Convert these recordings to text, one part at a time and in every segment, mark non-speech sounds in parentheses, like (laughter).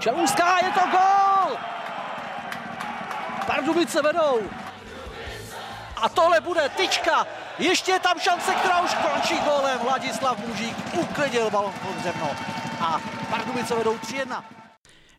Čelůská, je to gol! Pardubice vedou. A tohle bude tyčka. Ještě je tam šance, která už končí gólem. Vladislav Mužík uklidil balon pod zemno. A Pardubice vedou 3-1.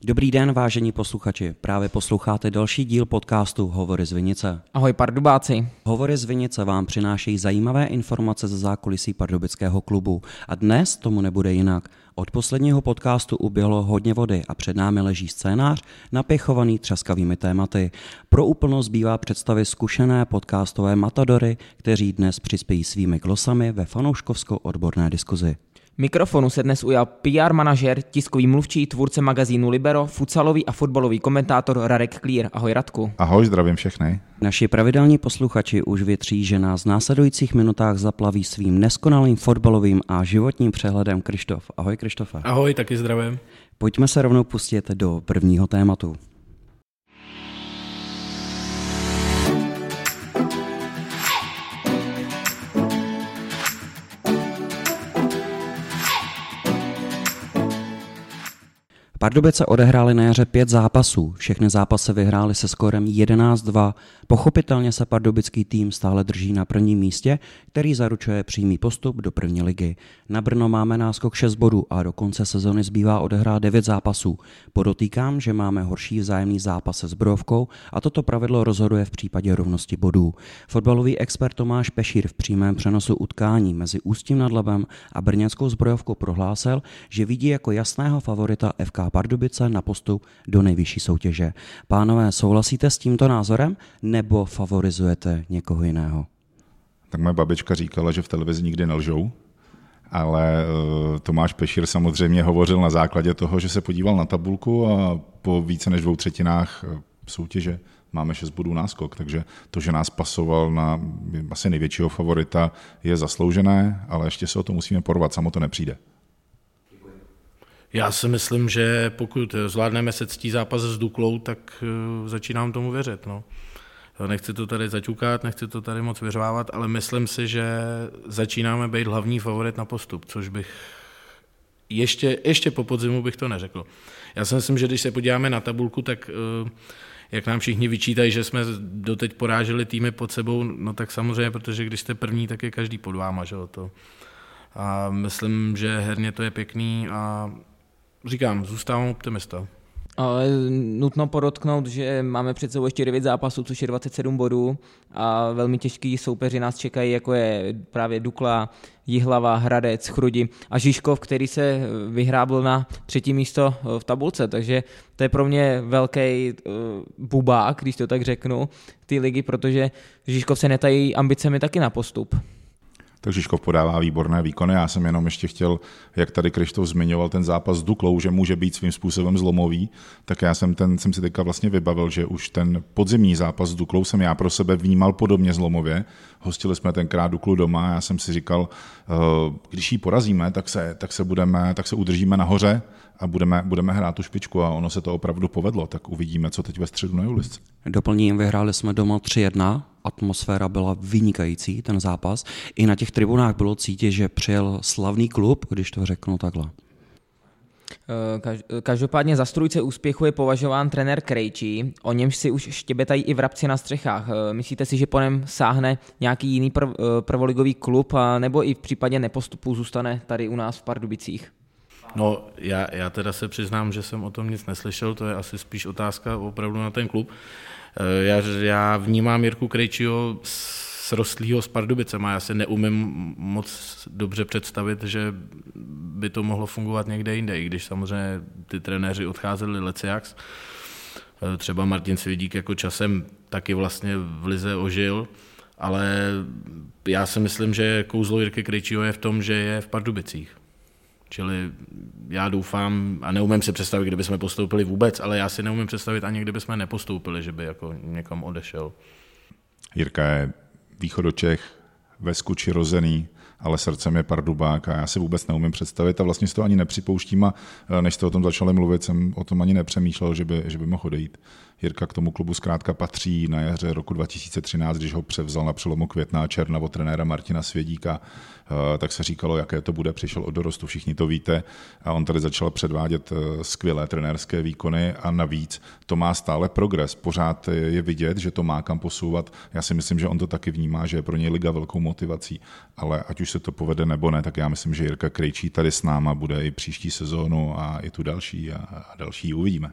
Dobrý den, vážení posluchači. Právě posloucháte další díl podcastu Hovory z Vinice. Ahoj pardubáci. Hovory z Vinice vám přinášejí zajímavé informace ze zákulisí pardubického klubu. A dnes tomu nebude jinak. Od posledního podcastu uběhlo hodně vody a před námi leží scénář napěchovaný třaskavými tématy. Pro úplnost bývá představy zkušené podcastové matadory, kteří dnes přispějí svými glosami ve fanouškovsko-odborné diskuzi. Mikrofonu se dnes ujal PR manažer, tiskový mluvčí, tvůrce magazínu Libero, futsalový a fotbalový komentátor Radek Klír. Ahoj Radku. Ahoj, zdravím všechny. Naši pravidelní posluchači už větří, že nás v následujících minutách zaplaví svým neskonalým fotbalovým a životním přehledem Krištof. Ahoj Krištofe. Ahoj, taky zdravím. Pojďme se rovnou pustit do prvního tématu. Pardubice odehrály na jaře pět zápasů, všechny zápasy vyhrály se skórem 11-2. Pochopitelně se pardubický tým stále drží na prvním místě, který zaručuje přímý postup do první ligy. Na Brno máme náskok 6 bodů a do konce sezony zbývá odehrát 9 zápasů. Podotýkám, že máme horší vzájemný zápas se Zbrojovkou a toto pravidlo rozhoduje v případě rovnosti bodů. Fotbalový expert Tomáš Pešír v přímém přenosu utkání mezi Ústím nad Labem a Brněnskou Zbrojovkou prohlásil, že vidí jako jasného favorita FK Pardubice na postup do nejvyšší soutěže. Pánové, souhlasíte s tímto názorem nebo favorizujete někoho jiného? Tak moje babička říkala, že v televizi nikdy nelžou, ale uh, Tomáš Pešír samozřejmě hovořil na základě toho, že se podíval na tabulku a po více než dvou třetinách eh, soutěže máme 6 bodů náskok, takže to, že nás pasoval na asi největšího favorita, je zasloužené, ale ještě se o to musíme porvat, samo to nepřijde. Já si myslím, že pokud zvládneme se ctí zápas s Duklou, tak uh, začínám tomu věřit. No. Nechci to tady zaťukat, nechci to tady moc vyřvávat, ale myslím si, že začínáme být hlavní favorit na postup, což bych ještě, ještě po podzimu bych to neřekl. Já si myslím, že když se podíváme na tabulku, tak uh, jak nám všichni vyčítají, že jsme doteď poráželi týmy pod sebou, no tak samozřejmě, protože když jste první, tak je každý pod váma, že to. A myslím, že herně to je pěkný a říkám, zůstávám optimista. Ale nutno podotknout, že máme před sebou ještě 9 zápasů, což je 27 bodů a velmi těžký soupeři nás čekají, jako je právě Dukla, Jihlava, Hradec, Chrudi a Žižkov, který se vyhrábl na třetí místo v tabulce, takže to je pro mě velký uh, bubák, když to tak řeknu, ty ligy, protože Žižkov se netají ambicemi taky na postup tak Žižkov podává výborné výkony. Já jsem jenom ještě chtěl, jak tady Krištof zmiňoval ten zápas s Duklou, že může být svým způsobem zlomový, tak já jsem, ten, jsem si teďka vlastně vybavil, že už ten podzimní zápas s Duklou jsem já pro sebe vnímal podobně zlomově. Hostili jsme tenkrát Duklu doma a já jsem si říkal, eh, když ji porazíme, tak se, tak se, budeme, tak se udržíme nahoře a budeme, budeme hrát tu špičku a ono se to opravdu povedlo, tak uvidíme, co teď ve středu na Julisce. Doplním, vyhráli jsme doma 3-1, atmosféra byla vynikající, ten zápas. I na těch tribunách bylo cítit, že přijel slavný klub, když to řeknu takhle. Eh, každopádně za strůjce úspěchu je považován trenér Krejčí, o němž si už štěbetají i vrabci na střechách. Eh, myslíte si, že po něm sáhne nějaký jiný prv, eh, prvoligový klub, nebo i v případě nepostupu zůstane tady u nás v Pardubicích? No, já, já teda se přiznám, že jsem o tom nic neslyšel, to je asi spíš otázka opravdu na ten klub. Eh, já, já vnímám Jirku Krejčího s rostlýho s Pardubicema, já si neumím moc dobře představit, že by to mohlo fungovat někde jinde, i když samozřejmě ty trenéři odcházeli leciax. Eh, třeba Martin Svědík jako časem taky vlastně v Lize ožil, ale já si myslím, že kouzlo Jirky Krejčího je v tom, že je v Pardubicích. Čili já doufám, a neumím si představit, kdyby jsme postoupili vůbec, ale já si neumím představit ani, kdyby jsme nepostoupili, že by jako někam odešel. Jirka je východočech, ve skuči rozený, ale srdcem je Pardubák a já si vůbec neumím představit a vlastně si to ani nepřipouštím a než jste o tom začali mluvit, jsem o tom ani nepřemýšlel, že by, že by mohl odejít. Jirka k tomu klubu zkrátka patří na jaře roku 2013, když ho převzal na přelomu května června od trenéra Martina Svědíka, eh, tak se říkalo, jaké to bude, přišel od dorostu, všichni to víte a on tady začal předvádět eh, skvělé trenérské výkony a navíc to má stále progres, pořád je vidět, že to má kam posouvat. Já si myslím, že on to taky vnímá, že je pro něj liga velkou motivací, ale ať už se to povede nebo ne, tak já myslím, že Jirka Krejčí tady s náma bude i příští sezónu a i tu další a, a další uvidíme.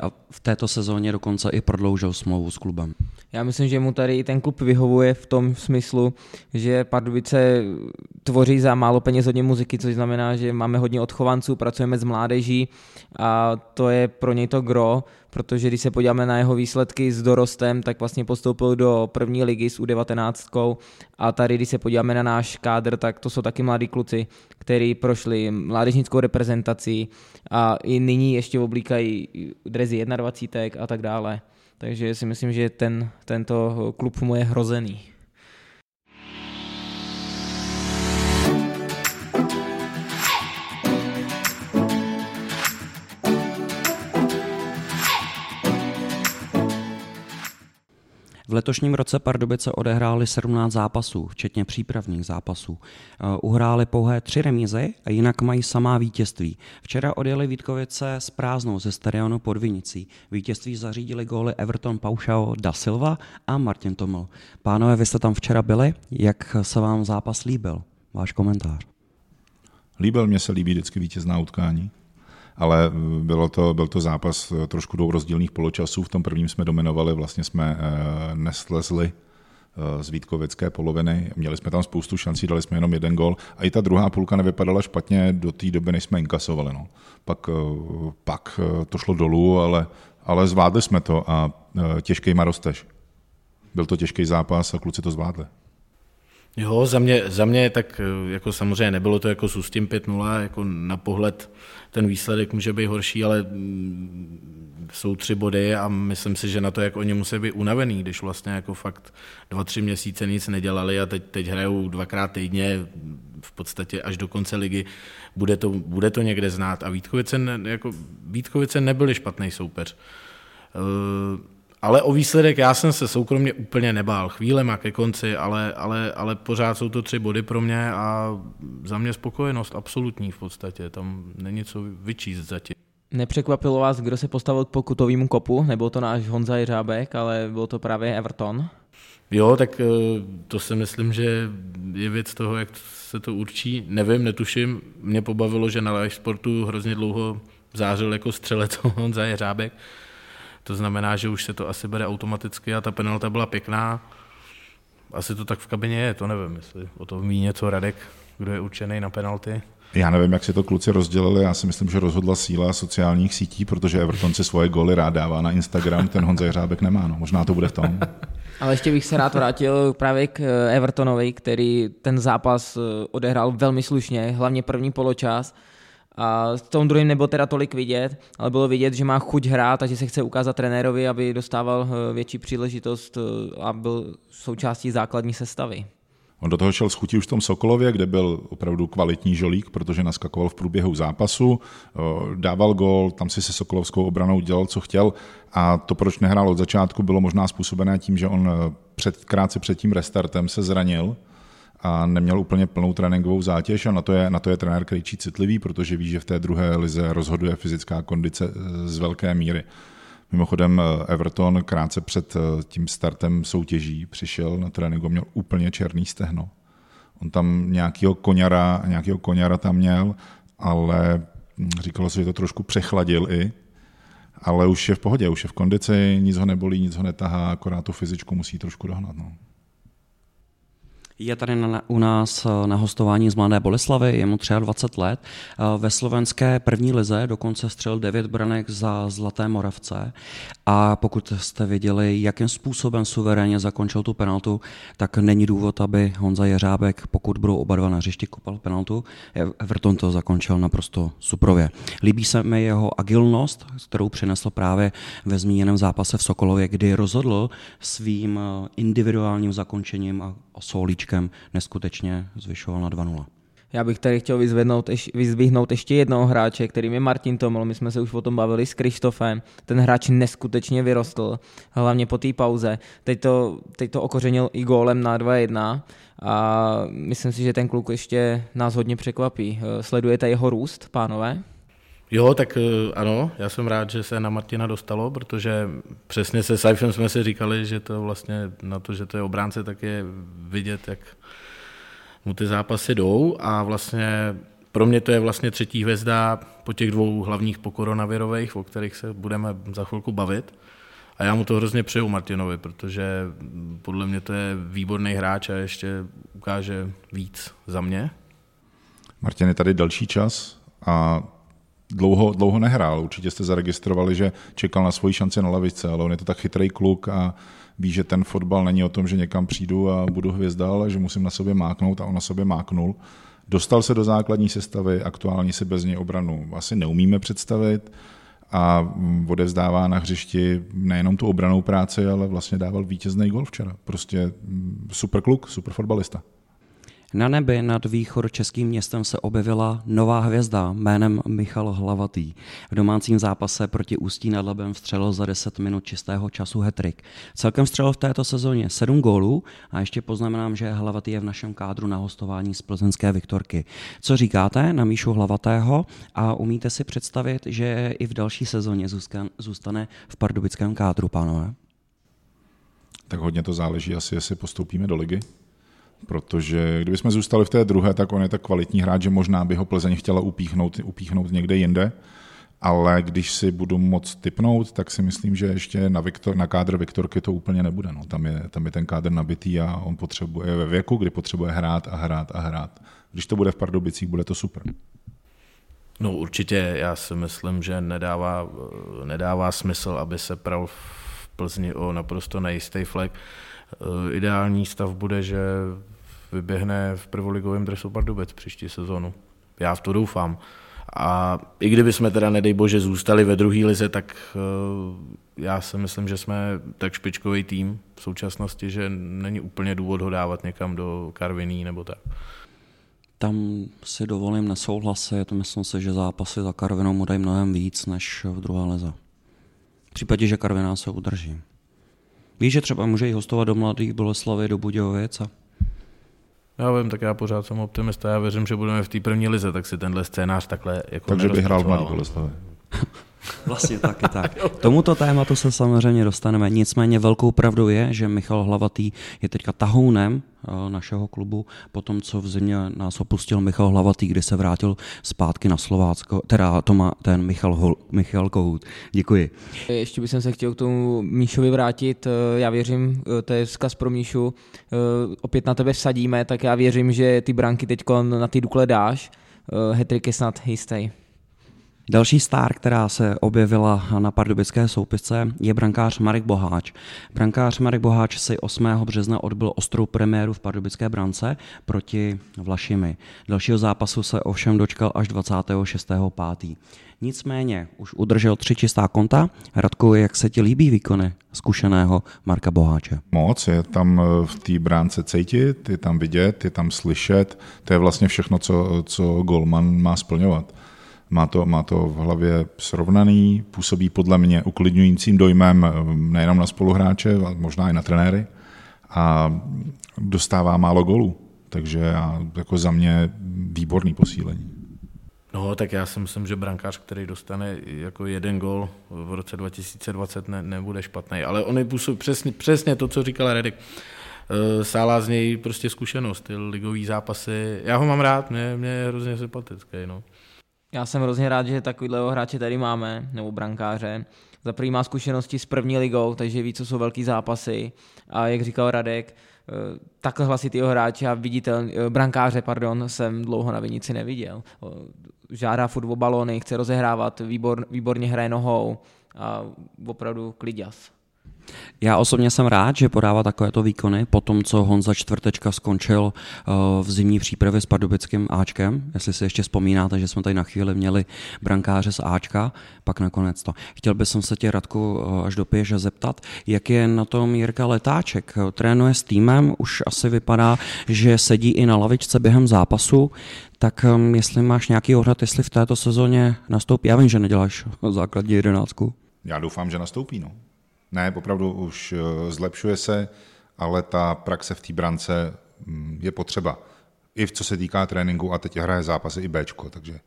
A v této sezóně dokonce i prodloužil smlouvu s klubem. Já myslím, že mu tady ten klub vyhovuje v tom smyslu, že Pardubice tvoří za málo peněz hodně muziky, což znamená, že máme hodně odchovanců, pracujeme s mládeží a to je pro něj to gro, protože když se podíváme na jeho výsledky s dorostem, tak vlastně postoupil do první ligy s U19 a tady, když se podíváme na náš kádr, tak to jsou taky mladí kluci, kteří prošli mládežnickou reprezentací a i nyní ještě oblíkají drezy 21 a tak dále. Takže si myslím, že ten, tento klub mu je hrozený. V letošním roce Pardubice odehráli 17 zápasů, včetně přípravných zápasů. Eh, uhráli pouhé tři remízy a jinak mají samá vítězství. Včera odjeli Vítkovice s prázdnou ze stadionu pod Vinicí. Vítězství zařídili góly Everton Paušao da Silva a Martin Toml. Pánové, vy jste tam včera byli. Jak se vám zápas líbil? Váš komentář. Líbil, mě se líbí vždycky vítězná utkání ale bylo to, byl to zápas trošku dvou rozdílných poločasů. V tom prvním jsme dominovali, vlastně jsme eh, neslezli eh, z Vítkovické poloviny. Měli jsme tam spoustu šancí, dali jsme jenom jeden gol a i ta druhá půlka nevypadala špatně do té doby, než jsme inkasovali. No. Pak, eh, pak to šlo dolů, ale, ale zvládli jsme to a těžký rosteš. Byl to těžký zápas a kluci to zvládli. Jo, za mě, za mě tak jako samozřejmě nebylo to jako s Ústím 5-0, jako na pohled ten výsledek může být horší, ale mm, jsou tři body a myslím si, že na to, jak oni musí být unavený, když vlastně jako fakt dva, tři měsíce nic nedělali a teď, teď hrajou dvakrát týdně, v podstatě až do konce ligy, bude to, bude to někde znát. A Vítkovice, ne, jako, Vítkovice nebyli špatný soupeř. Uh, ale o výsledek já jsem se soukromně úplně nebál. má ke konci, ale, ale, ale pořád jsou to tři body pro mě a za mě spokojenost absolutní v podstatě. Tam není co vyčíst zatím. Nepřekvapilo vás, kdo se postavil k pokutovému kopu? Nebyl to náš Honza Jeřábek, ale byl to právě Everton? Jo, tak eh, to si myslím, že je věc toho, jak se to určí. Nevím, netuším. Mě pobavilo, že na live sportu hrozně dlouho zářil jako střelec (laughs) Honza Jeřábek to znamená, že už se to asi bere automaticky a ta penalta byla pěkná. Asi to tak v kabině je, to nevím, jestli o tom ví něco Radek, kdo je určený na penalty. Já nevím, jak si to kluci rozdělili, já si myslím, že rozhodla síla sociálních sítí, protože Everton si svoje goly rád dává na Instagram, ten Honza Hřábek nemá, no. možná to bude v tom. (laughs) Ale ještě bych se rád vrátil právě k eh, Evertonovi, který ten zápas eh, odehrál velmi slušně, hlavně první poločas a v tom druhém nebylo teda tolik vidět, ale bylo vidět, že má chuť hrát a že se chce ukázat trenérovi, aby dostával eh, větší příležitost eh, a byl součástí základní sestavy. On do toho šel s chutí už v tom Sokolově, kde byl opravdu kvalitní žolík, protože naskakoval v průběhu zápasu, eh, dával gol, tam si se Sokolovskou obranou dělal, co chtěl. A to, proč nehrál od začátku, bylo možná způsobené tím, že on před, krátce před tím restartem se zranil, a neměl úplně plnou tréninkovou zátěž a na to je, na to je trenér Krejčí citlivý, protože ví, že v té druhé lize rozhoduje fyzická kondice eh, z velké míry. Mimochodem eh, Everton krátce před eh, tím startem soutěží přišel na tréninku, měl úplně černý stehno. On tam nějakého koněra, nějakého koněra tam měl, ale hm, říkalo se, že to trošku přechladil i, ale už je v pohodě, už je v kondici, nic ho nebolí, nic ho netahá, akorát tu fyzičku musí trošku dohnat. No. Je tady na, u nás eh, na hostování z Mladé Boleslavy, je mu 23 let. Eh, ve slovenské první lize dokonce střelil 9 branek za Zlaté Moravce a pokud jste viděli, jakým způsobem suverénně zakončil tu penaltu, tak není důvod, aby Honza Jeřábek, pokud budou oba dva na hřišti, kopal penaltu. Everton to zakončil naprosto suprově. Líbí se mi jeho agilnost, kterou přinesl právě ve zmíněném zápase v Sokolově, kdy rozhodl svým eh, individuálním zakončením a Solíčkem neskutečně zvyšoval na 2-0. Já bych tady chtěl vyzvednout, vyzvihnout ještě jednoho hráče, kterým je Martin Tomol. My jsme se už o tom bavili s Krištofem. Ten hráč neskutečně vyrostl, hlavně po té pauze. Teď to, teď to okořenil i gólem na 2-1 a myslím si, že ten kluk ještě nás hodně překvapí. Sledujete jeho růst, pánové? Jo, tak eh, ano, já jsem rád, že se na Martina dostalo, protože přesně se Saifem jsme si říkali, že to vlastně na to, že to je obránce, tak je vidět, jak mu ty zápasy jdou a vlastně pro mě to je vlastně třetí hvězda po těch dvou hlavních pokoronavirových, o kterých se budeme za chvilku bavit. A já mu to hrozně přeju Martinovi, protože podle mě to je výborný hráč a ještě ukáže víc za mě. Martin je tady další čas a dlouho, dlouho nehrál. Určitě jste zaregistrovali, že čekal na svoji šanci na lavice, ale on je to tak chytrý kluk a ví, že ten fotbal není o tom, že někam přijdu a budu hvězda, ale že musím na sobě máknout a on na sobě máknul. Dostal se do základní sestavy, aktuálně si bez něj obranu asi neumíme představit a odevzdává na hřišti nejenom tu obranou práci, ale vlastně dával vítězný gol včera. Prostě super kluk, super fotbalista. Na nebi nad českým městem se objevila nová hvězda jménem Michal Hlavatý. V domácím zápase proti Ústí nad Labem vstřelil za 10 minut čistého času hetrik. Celkem vstřelil v této sezóně 7 gólů a ještě poznamenám, že Hlavatý je v našem kádru na hostování z plzeňské Viktorky. Co říkáte na Míšu Hlavatého a umíte si představit, že i v další sezóně zůstane v pardubickém kádru, pánové? Tak hodně to záleží asi, jestli postoupíme do ligy protože kdybychom zůstali v té druhé, tak on je tak kvalitní hráč, že možná by ho Plzeň chtěla upíchnout, upíchnout někde jinde, ale když si budu moc typnout, tak si myslím, že ještě na, Viktor, na kádr Viktorky to úplně nebude. No. Tam, je, tam je ten kádr nabitý a on potřebuje ve věku, kdy potřebuje hrát a hrát a hrát. Když to bude v Pardubicích, bude to super. No určitě, já si myslím, že nedává, nedává smysl, aby se pral v Plzni o naprosto nejistý flek. Eh, ideální stav bude, že vyběhne v prvoligovém dresu Pardubec příští sezonu. Já v to doufám. A i kdyby jsme teda, nedej bože, zůstali ve druhé lize, tak eh, já si myslím, že jsme tak špičkový tým v současnosti, že není úplně důvod ho dávat někam do Karviní nebo tak. Tam si dovolím nesouhlasit, myslím si, že zápasy za Karvinou mu dají mnohem víc než v druhé lize. V případě, že Karviná se udrží. Víš, že třeba může i hostovat do Mladých Boleslavy, do Budějovic a já vím, tak já pořád jsem optimista, já věřím, že budeme v té první lize, tak si tenhle scénář takhle jako Takže by hrál v Mladý Boleslavě. (laughs) Vlastně taky tak. Tomuto tématu se samozřejmě dostaneme. Nicméně velkou pravdou je, že Michal Hlavatý je teďka tahounem eh, našeho klubu po tom, co v zimě nás opustil Michal Hlavatý, kdy se vrátil zpátky na Slovácko, teda to má ten Michal, Hol, Michal Kout. Děkuji. Ještě bych se chtěl k tomu Míšovi vrátit. Eh, já věřím, eh, to je vzkaz pro Míšu, opět na tebe vsadíme, tak já věřím, že ty branky teď na ty Dukle dáš. Hetrik je snad jistý. Další star, která se objevila na pardubické soupisce, je brankář Marek Boháč. Brankář Marek Boháč si 8. března odbyl ostrou premiéru v pardubické brance proti Vlašimi. Dalšího zápasu se ovšem dočkal až 26.5. Nicméně už udržel tři čistá konta. Radku, jak se ti líbí výkony zkušeného Marka Boháče? Moc, je tam v té bránce cítit, je tam vidět, je tam slyšet. To je vlastně všechno, co, co Golman má splňovat. Má to, má to v hlavě srovnaný, působí podle mě uklidňujícím dojmem eh, nejenom na spoluhráče, ale možná i na trenéry a dostává málo golů. Takže já, jako za mě výborný posílení. No, tak já si myslím, že brankář, který dostane jako jeden gol v roce 2020, ne, nebude špatný. Ale on působí přesně, přesně to, co říkal Redek. Eh, Sála z něj prostě zkušenost, ty ligový zápasy. Já ho mám rád, mě, mě je hrozně sympatický. No. Já jsem hrozně rád, že takovýhle hráče tady máme, nebo brankáře. Za první má zkušenosti s první ligou, takže ví, co jsou velký zápasy. A jak říkal Radek, eh, takhle hlasitýho hráče a viditel, eh, brankáře pardon, jsem dlouho na Vinici neviděl. Žádá furt balony, chce rozehrávat, výbor, výborně hraje nohou a opravdu kliděs. Já osobně jsem rád, že podává takovéto výkony po tom, co Honza Čtvrtečka skončil eh, v zimní přípravě s pardubickým Ačkem. Jestli si ještě vzpomínáte, že jsme tady na chvíli měli brankáře z Ačka, pak nakonec to. Chtěl bych se tě, Radku, eh, až do pěže zeptat, jak je na tom Jirka Letáček. Trénuje s týmem, už asi vypadá, že sedí i na lavičce během zápasu, tak jestli máš nějaký odhad, jestli v této sezóně nastoupí, já vím, že neděláš (laughs) základní jedenáctku. Já doufám, že nastoupí, no. Ne, opravdu už eh, zlepšuje se, ale ta praxe v té brance mm, je potřeba. I v co se týká tréninku a teď hraje zápasy i Bčko, takže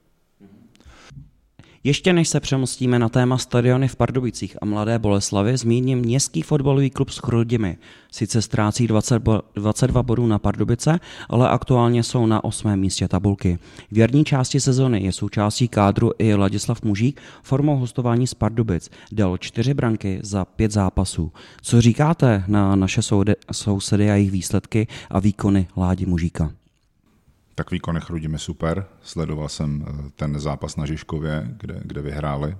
ještě než se přemostíme na téma stadiony v Pardubicích a Mladé Boleslavy, zmíním městský fotbalový klub s Chrudimi. Sice ztrácí 20 bo- 22 bodů na Pardubice, ale aktuálně jsou na 8. místě tabulky. V jarní části sezony je součástí kádru i Ladislav Mužík formou hostování z Pardubic. Dal čtyři branky za pět zápasů. Co říkáte na naše soude- sousedy a jejich výsledky a výkony Ládi Mužíka? Tak výkony chrudíme super. Sledoval jsem eh, ten zápas na Žižkově, kde, kde vyhráli.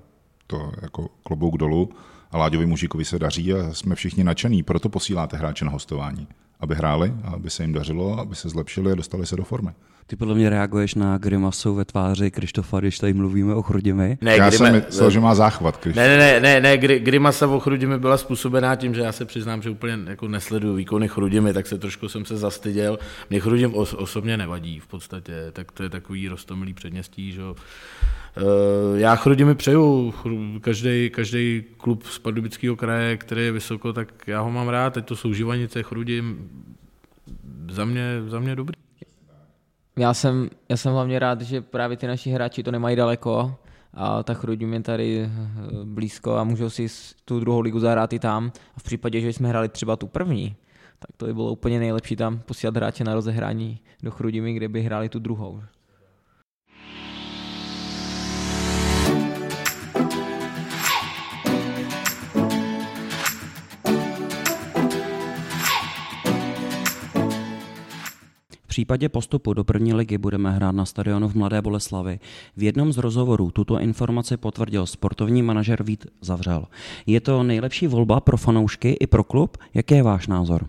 To jako klobouk dolů. A Láďovi Mužíkovi se daří a jsme všichni nadšení. Proto posíláte hráče na hostování. Aby hráli, aby se jim dařilo, aby se zlepšili a dostali se do formy. Ty podle mě reaguješ na grimasu ve tváři Krištofa, když tady mluvíme o Chrudimi. Ne, já grima... jsem myslel, že má záchvat. Krištof. Ne, ne, ne, ne, ne grimasa o Chrudimi byla způsobená tím, že já se přiznám, že úplně jako nesleduju výkony Chrudimi, tak se trošku jsem se zastyděl. Mě Chrudim os, osobně nevadí v podstatě, tak to je takový rostomilý předměstí, že eh, já Chrudimi přeju, každý, každý klub z Pardubického kraje, který je vysoko, tak já ho mám rád, teď to jsou Živanice, Chrudim, za mě, za mě dobrý. Já jsem, já jsem hlavně rád, že právě ty naši hráči to nemají daleko a tak Chrudím je tady eh, blízko a můžou si tu druhou ligu zahrát i tam. A v případě, že jsme hráli třeba tu první, tak to by bylo úplně nejlepší tam posílat hráče na rozehrání do Chrudimi, kde by hráli tu druhou. Případě postupu do první ligy budeme hrát na stadionu v Mladé Boleslavi. V jednom z rozhovorů tuto informaci potvrdil sportovní manažer Vít Zavřel. Je to nejlepší volba pro fanoušky i pro klub? Jaký je váš názor?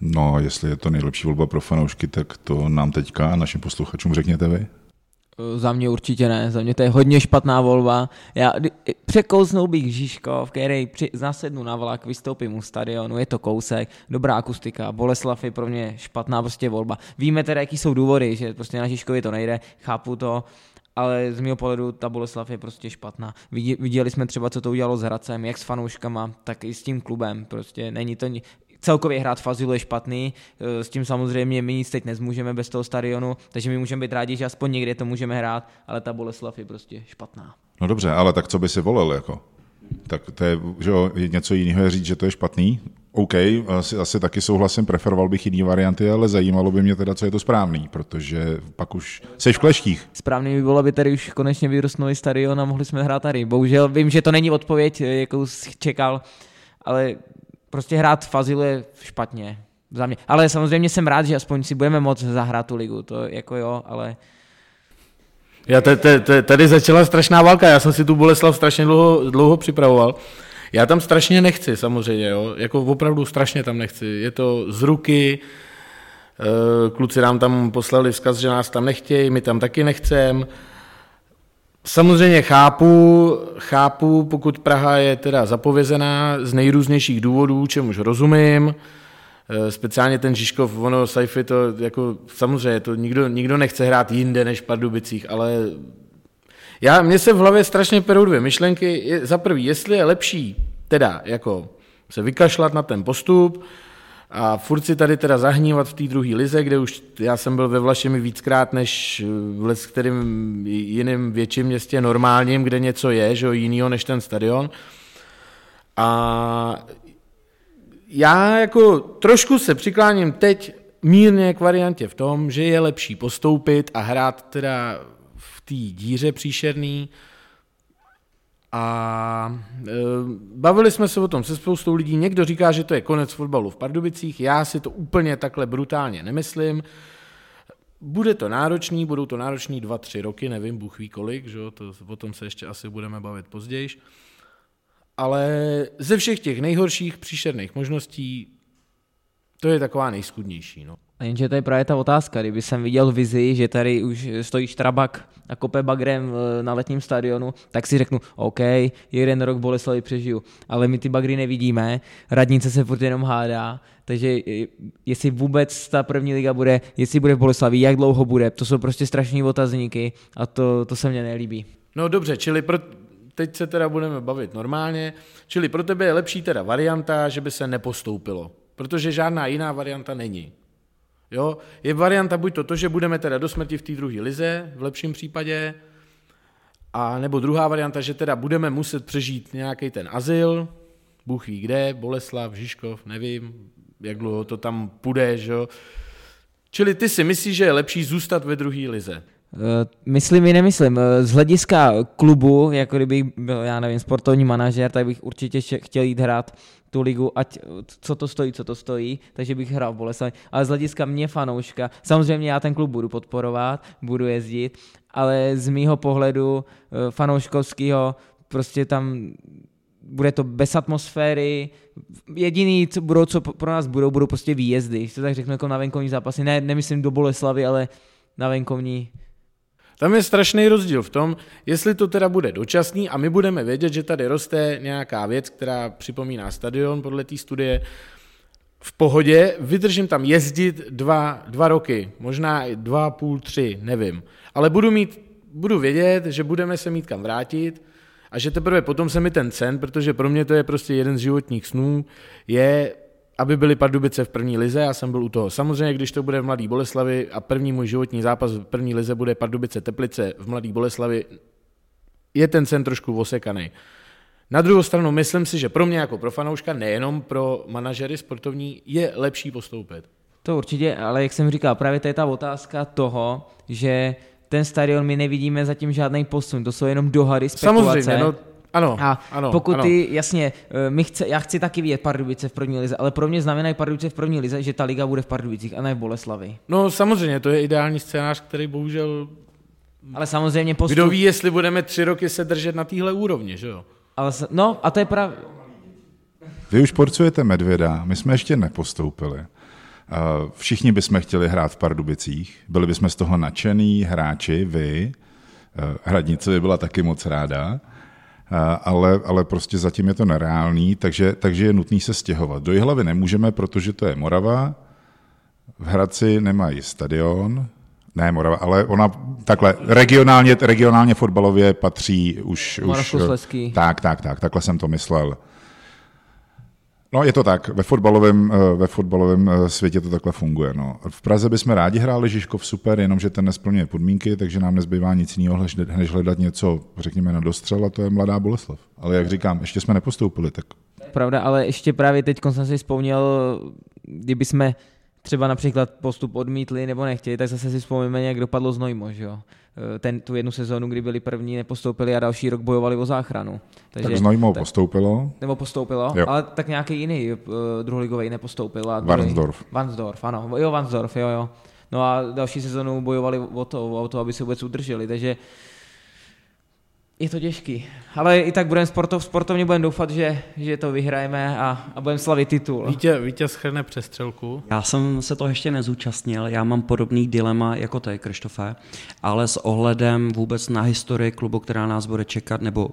No, jestli je to nejlepší volba pro fanoušky, tak to nám teďka a našim posluchačům řekněte vy. Za mě určitě ne, za mě to je hodně špatná volba. Já překousnul bych Žižkov, který při, zasednu na vlak, vystoupím u stadionu, je to kousek, dobrá akustika, Boleslav je pro mě špatná prostě volba. Víme teda, jaký jsou důvody, že prostě na Žižkovi to nejde, chápu to, ale z mého pohledu ta Boleslav je prostě špatná. Viděli jsme třeba, co to udělalo s Hradcem, jak s fanouškama, tak i s tím klubem. Prostě není to, celkově hrát Fazilu je špatný, eh, s tím samozřejmě my nic teď nezmůžeme bez toho stadionu, takže my můžeme být rádi, že aspoň někde to můžeme hrát, ale ta Boleslav je prostě špatná. No dobře, ale tak co by si volil jako? Tak to je, že jo, něco jiného je říct, že to je špatný. OK, asi, asi taky souhlasím, preferoval bych jiný varianty, ale zajímalo by mě teda, co je to správný, protože pak už jsi v kleštích. Správný by bylo, aby tady už konečně vyrostnul stadion a mohli jsme hrát tady. Bohužel vím, že to není odpověď, jakou jsi čekal, ale prostě hrát Fazil je špatně za mě. Ale samozřejmě jsem rád, že aspoň si budeme moct zahrát tu ligu, to jako jo, ale... Já tady začala strašná válka, já jsem si tu Boleslav strašně dlouho, dlouho připravoval. Já tam strašně nechci, samozřejmě, jo. jako opravdu strašně tam nechci. Je to z ruky, eh, kluci nám tam poslali vzkaz, že nás tam nechtějí, my tam taky nechceme. Samozřejmě chápu, chápu, pokud Praha je teda zapovězená z nejrůznějších důvodů, čemuž rozumím, eh, speciálně ten Žižkov, ono Saifi to jako, samozřejmě, to nikdo, nikdo nechce hrát jinde než v Pardubicích, ale já, mně se v hlavě strašně perou dvě myšlenky. Je, za prvý, jestli je lepší teda jako se vykašlat na ten postup, a furt si tady teda zahnívat v té druhé lize, kde už já jsem byl ve Vlašemi víckrát než v les kterým jiným větším městě normálním, kde něco je, že jo, jinýho než ten stadion. A já jako trošku se přikláním teď mírně k variantě v tom, že je lepší postoupit a hrát teda v té díře příšerný, a e, bavili jsme se o tom se spoustou lidí. Někdo říká, že to je konec fotbalu v Pardubicích. Já si to úplně takhle brutálně nemyslím. Bude to náročný, budou to náročný dva, tři roky, nevím, Bůh ví kolik, že? To, o tom se ještě asi budeme bavit později. ale ze všech těch nejhorších příšerných možností to je taková nejskudnější. No. A jenže to je právě ta otázka, kdyby jsem viděl vizi, že tady už stojí Štrabak a kope bagrem eh, na letním stadionu, tak si řeknu, OK, jeden rok Boleslavy přežiju, ale my ty bagry nevidíme, radnice se furt jenom hádá, takže eh, jestli vůbec ta první liga bude, jestli bude v Boleslavi, jak dlouho bude, to jsou prostě strašní otazníky a to, to se mně nelíbí. No dobře, čili pro, teď se teda budeme bavit normálně, čili pro tebe je lepší teda varianta, že by se nepostoupilo, protože žádná jiná varianta není. Jo? Je varianta buď to, to, že budeme teda do smrti v té druhé lize, v lepším případě, a nebo druhá varianta, že teda budeme muset přežít nějaký ten azyl, Bůh ví kde, Boleslav, Žižkov, nevím, jak dlouho to tam půjde, že jo. Čili ty si myslíš, že je lepší zůstat ve druhé lize? Eh, myslím i nemyslím. Eh, z hlediska klubu, jako kdybych byl, já nevím, sportovní manažer, tak bych určitě chtěl jít hrát tu ligu, ať co to stojí, co to stojí, takže bych hrál v Boleslavi. Ale z hlediska mě fanouška, samozřejmě já ten klub budu podporovat, budu jezdit, ale z mýho pohledu eh, fanouškovského prostě tam bude to bez atmosféry, jediný, co budou, co pro nás budou, budou prostě výjezdy, když to tak řeknu jako na venkovní zápasy, ne, nemyslím do Boleslavy, ale na venkovní tam je strašný rozdíl v tom, jestli to teda bude dočasný a my budeme vědět, že tady roste nějaká věc, která připomíná stadion podle té studie, v pohodě, vydržím tam jezdit dva, dva roky, možná dva, půl, tři, nevím. Ale budu, mít, budu vědět, že budeme se mít kam vrátit a že teprve potom se mi ten cen, protože pro mě to je prostě jeden z životních snů, je aby byly Pardubice v první lize, já jsem byl u toho. Samozřejmě, když to bude v Mladý Boleslavi a první můj životní zápas v první lize bude Pardubice Teplice v Mladý Boleslavi, je ten sen trošku osekaný. Na druhou stranu myslím si, že pro mě jako pro fanouška, nejenom pro manažery sportovní, je lepší postoupit. To určitě, ale jak jsem říkal, právě to je ta otázka toho, že ten stadion my nevidíme zatím žádný posun, to jsou jenom dohady, spekulace. Samozřejmě, no ano, a ano, pokud ano. ty, jasně, eh, my chce, já chci taky vidět Pardubice v první lize, ale pro mě znamenají Pardubice v první lize, že ta liga bude v Pardubicích a ne v Boleslavi. No samozřejmě, to je ideální scénář, který bohužel... Ale samozřejmě postup... Kdo ví, jestli budeme tři roky se držet na téhle úrovni, že jo? Ale, no a to je právě... Vy už porcujete medvěda, my jsme ještě nepostoupili. Eh, všichni bychom chtěli hrát v Pardubicích, byli bychom z toho nadšený hráči, vy. Eh, Hradnice by byla taky moc ráda ale, ale prostě zatím je to nereálný, takže, takže je nutný se stěhovat. Do Jihlavy nemůžeme, protože to je Morava, v Hradci nemají stadion, ne Morava, ale ona takhle regionálně, regionálně fotbalově patří už... už tak, tak, tak, takhle jsem to myslel. No je to tak, ve fotbalovém, eh, ve fotbalovém eh, světě to takhle funguje. No. V Praze bychom rádi hráli Žižkov super, jenomže ten nesplňuje podmínky, takže nám nezbývá nic jiného, než hledat něco, řekněme, na dostřel a to je mladá Boleslav. Ale jak říkám, ještě jsme nepostoupili, tak... Pravda, ale ještě právě teď jsem si vzpomněl, kdyby jsme třeba například postup odmítli nebo nechtěli, tak zase si vzpomínáme, jak dopadlo Znojmo, že jo? Eh, ten, tu jednu sezónu, kdy byli první, nepostoupili a další rok bojovali o záchranu. Takže, tak Znojmo tak, postoupilo. Nebo postoupilo, jo. ale tak nějaký jiný uh, druholigový nepostoupil. A Varnsdorf. Varnsdorf, ano, jo, Varnsdorf, jo, jo. No a další sezonu bojovali o to, o to, aby se vůbec udrželi, takže je to těžký, ale i tak budeme sportov, sportovně budeme doufat, že, že to vyhrajeme a, a budeme slavit titul. Vítě, Vítě schrne přestřelku. Já jsem se to ještě nezúčastnil, já mám podobný dilema jako ty, Krištofe, ale s ohledem vůbec na historii klubu, která nás bude čekat, nebo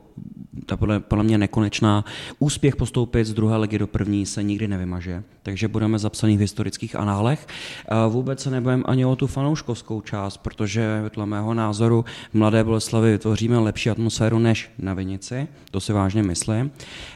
ta podle, podle mě nekonečná, úspěch postoupit z druhé ligy do první se nikdy nevymaže, takže budeme zapsaní v historických análech. Vůbec se nebudeme ani o tu fanouškovskou část, protože dle mého názoru v Mladé Boleslavy vytvoříme lepší atmosféru než na Vinici, to si vážně myslím.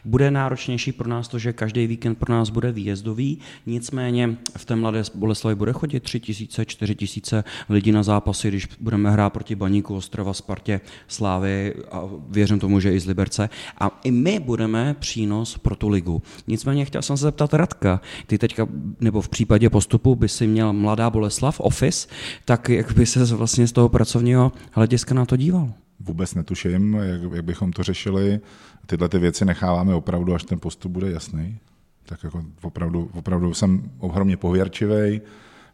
Bude náročnější pro nás to, že každý víkend pro nás bude výjezdový, nicméně v té Mladé Boleslavi bude chodit 3 tisíce, 4 tisíce lidí na zápasy, když budeme hrát proti Baníku, Ostrava, Spartě, Slávy a věřím tomu, že i z Liberce. A i my budeme přínos pro tu ligu. Nicméně chtěl jsem se zeptat Radka, ty teďka, nebo v případě postupu by si měl Mladá Boleslav office, tak jak by se vlastně z toho pracovního hlediska na to díval? Vůbec netuším, jak, jak bychom to řešili. Tyhle ty věci necháváme opravdu, až ten postup bude jasný. Tak jako opravdu, opravdu jsem ohromně pověrčivý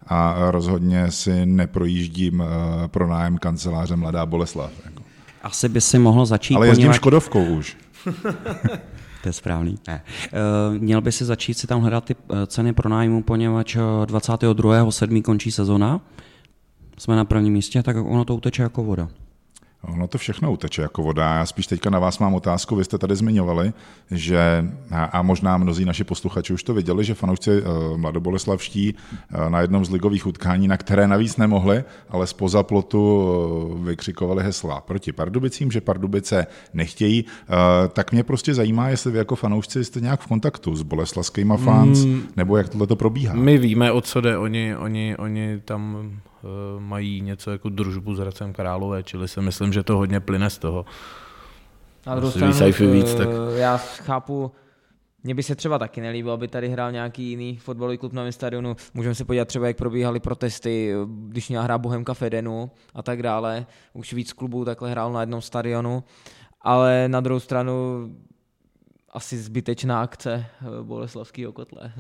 a rozhodně si neprojíždím eh, pro nájem kanceláře Mladá Boleslav. Jako. Asi by si mohl začít Ale jezdím poněvadž... Škodovkou už. (laughs) To je správný. Ne. Uh, měl by si začít si tam hledat ty ceny pro nájmu, poněvadž 22.7. končí sezona, jsme na prvním místě, tak ono to uteče jako voda. Ono to všechno uteče jako voda. Já spíš teďka na vás mám otázku. Vy jste tady zmiňovali, že, a možná mnozí naši posluchači už to viděli, že fanoušci uh, mladoboleslavští uh, na jednom z ligových utkání, na které navíc nemohli, ale spoza plotu uh, vykřikovali hesla proti Pardubicím, že Pardubice nechtějí. Tak mě prostě zajímá, jestli vy jako fanoušci jste nějak v kontaktu s boleslavskýma fans, mm, nebo jak tohle to probíhá. My víme, o co jde. Oni, oni, oni tam Eh, mají něco jako družbu s Hradcem Králové, čili si myslím, že to hodně plyne z toho. Na druhou stranu, víc, tak... Eh, já chápu, mně by se třeba taky nelíbilo, aby tady hrál nějaký jiný fotbalový klub na stadionu. Můžeme se podívat třeba, jak probíhaly protesty, když měla hrát Bohemka Fedenu a tak dále. Už víc klubů takhle hrál na jednom stadionu. Ale na druhou stranu asi zbytečná akce eh, Boleslavského kotle.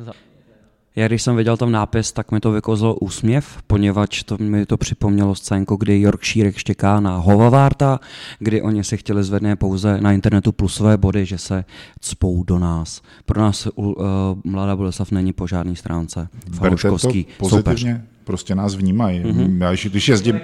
Já když jsem viděl tam nápis, tak mi to vykozlo úsměv, poněvadž to mi to připomnělo scénku, kdy Yorkshire štěká na Hovavarta, kdy oni si chtěli zvednout pouze na internetu plusové body, že se cpou do nás. Pro nás uh, Mladá Boleslav není po žádné stránce. Fanouškovský pozitivně, soupeř. prostě nás vnímají. Mm-hmm. Já, když jezdím,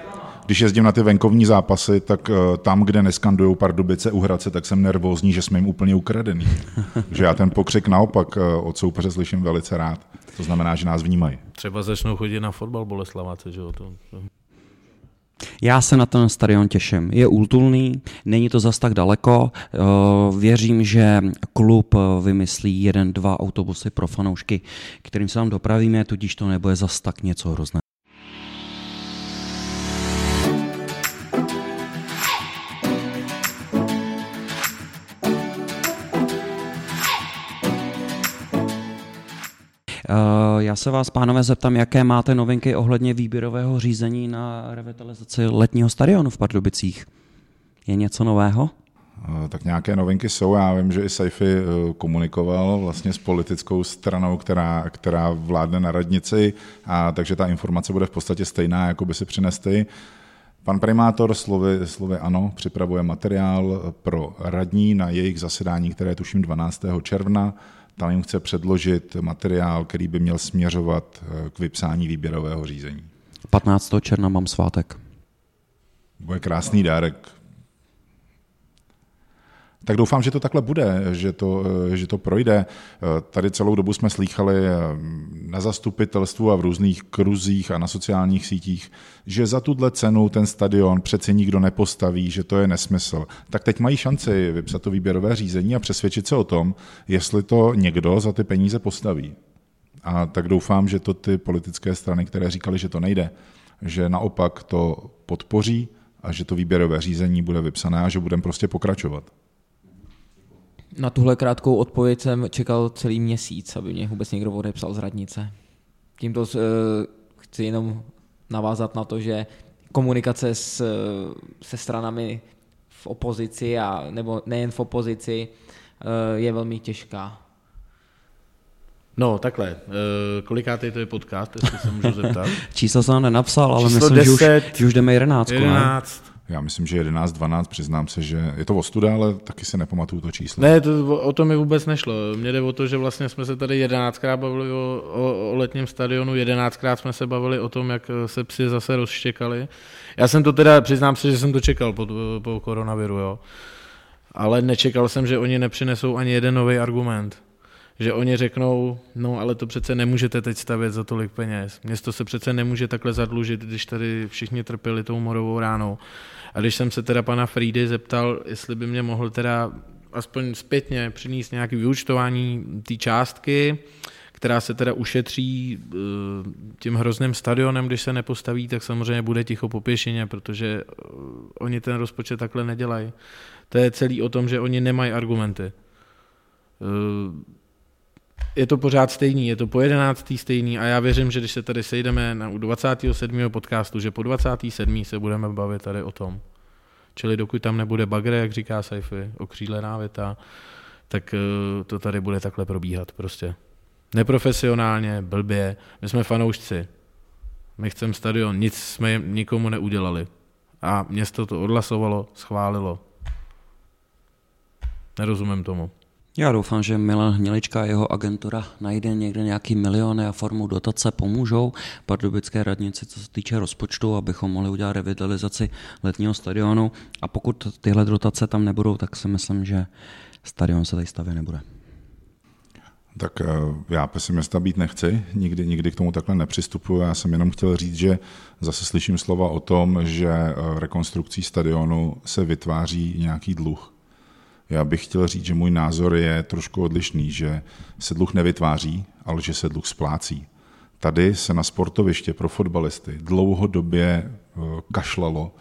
když jezdím na ty venkovní zápasy, tak uh, tam, kde neskandují Pardubice u Hradce, tak jsem nervózní, že jsme jim úplně ukradený. (laughs) že já ten pokřik naopak uh, od soupeře slyším velice rád. To znamená, že nás vnímají. Třeba začnou chodit na fotbal Boleslaváce, že jo? To, to... Já se na ten stadion těším. Je útulný, není to zas tak daleko. Eh, věřím, že klub vymyslí jeden, dva autobusy pro fanoušky, kterým se tam dopravíme, tudíž to nebude zas tak něco hrozné. Já se vás, pánové, zeptám, jaké máte novinky ohledně výběrového řízení na revitalizaci letního stadionu v Pardubicích. Je něco nového? Eh, tak nějaké novinky jsou. Já vím, že i Saifi eh, komunikoval vlastně s politickou stranou, která, která vládne na radnici, a takže ta informace bude v podstatě stejná, jako by si přinesli. Pan primátor slovy, slovy ano, připravuje materiál pro radní na jejich zasedání, které tuším 12. června. Tam jim chce předložit materiál, který by měl směřovat eh, k vypsání výběrového řízení. 15. června mám svátek. Bude krásný dárek tak doufám, že to takhle bude, že to, eh, že to projde. Eh, tady celou dobu jsme slýchali eh, na zastupitelstvu a v různých kruzích a na sociálních sítích, že za tuhle cenu ten stadion přece nikdo nepostaví, že to je nesmysl. Tak teď mají šanci vypsat to výběrové řízení a přesvědčit se o tom, jestli to někdo za ty peníze postaví. A tak doufám, že to ty politické strany, které říkali, že to nejde, že naopak to podpoří a že to výběrové řízení bude vypsané a že budeme prostě pokračovat. Na tuhle krátkou odpověď jsem čekal celý měsíc, aby mě vůbec někdo odepsal z radnice. Tímto uh, chci jenom navázat na to, že komunikace s, se stranami v opozici, a, nebo nejen v opozici, uh, je velmi těžká. No, takhle. Uh, kolikátý to je podcast, jestli se můžu zeptat? (laughs) Číslo jsem nenapsal, ale Číslo myslím, 10, že, už, že už jdeme 11. 11. Ne? Já myslím, že 11, 12, přiznám se, že je to ostuda, ale taky si nepamatuju to číslo. Ne, to, o to mi vůbec nešlo. Mně jde o to, že vlastně jsme se tady 11krát bavili o, o, o letním stadionu, 11krát jsme se bavili o tom, jak se psi zase rozštěkali. Já jsem to teda, přiznám se, že jsem to čekal po, po koronaviru, jo. Ale nečekal jsem, že oni nepřinesou ani jeden nový argument že oni řeknou, no ale to přece nemůžete teď stavět za tolik peněz. Město se přece nemůže takhle zadlužit, když tady všichni trpěli tou morovou ránou. A když jsem se teda pana Friedy zeptal, jestli by mě mohl teda aspoň zpětně přinést nějaké vyučtování té částky, která se teda ušetří eh, tím hrozným stadionem, když se nepostaví, tak samozřejmě bude ticho po pěšině, protože eh, oni ten rozpočet takhle nedělají. To je celý o tom, že oni nemají argumenty. Je to pořád stejný, je to po 11. stejný a já věřím, že když se tady sejdeme na 27. podcastu, že po 27. se budeme bavit tady o tom. Čili dokud tam nebude bagre, jak říká Saifi, okřílená věta, tak eh, to tady bude takhle probíhat prostě. Neprofesionálně, blbě, my jsme fanoušci. My chceme stadion, nic jsme nikomu neudělali. A město to odhlasovalo, schválilo. Nerozumím tomu. Já doufám, že Milan Hnilička a jeho agentura najde někde nějaký miliony a formu dotace pomůžou pardubické radnici, co se týče rozpočtu, abychom mohli udělat revitalizaci letního stadionu. A pokud tyhle dotace tam nebudou, tak si myslím, že stadion se tady stavět nebude. Tak eh, já pesimista být nechci, nikdy, nikdy k tomu takhle nepřistupuji. Já jsem jenom chtěl říct, že zase slyším slova o tom, že eh, rekonstrukcí stadionu se vytváří nějaký dluh. Já bych chtěl říct, že můj názor je trošku odlišný, že se dluh nevytváří, ale že se dluh splácí. Tady se na sportoviště pro fotbalisty dlouhodobě eh, kašlalo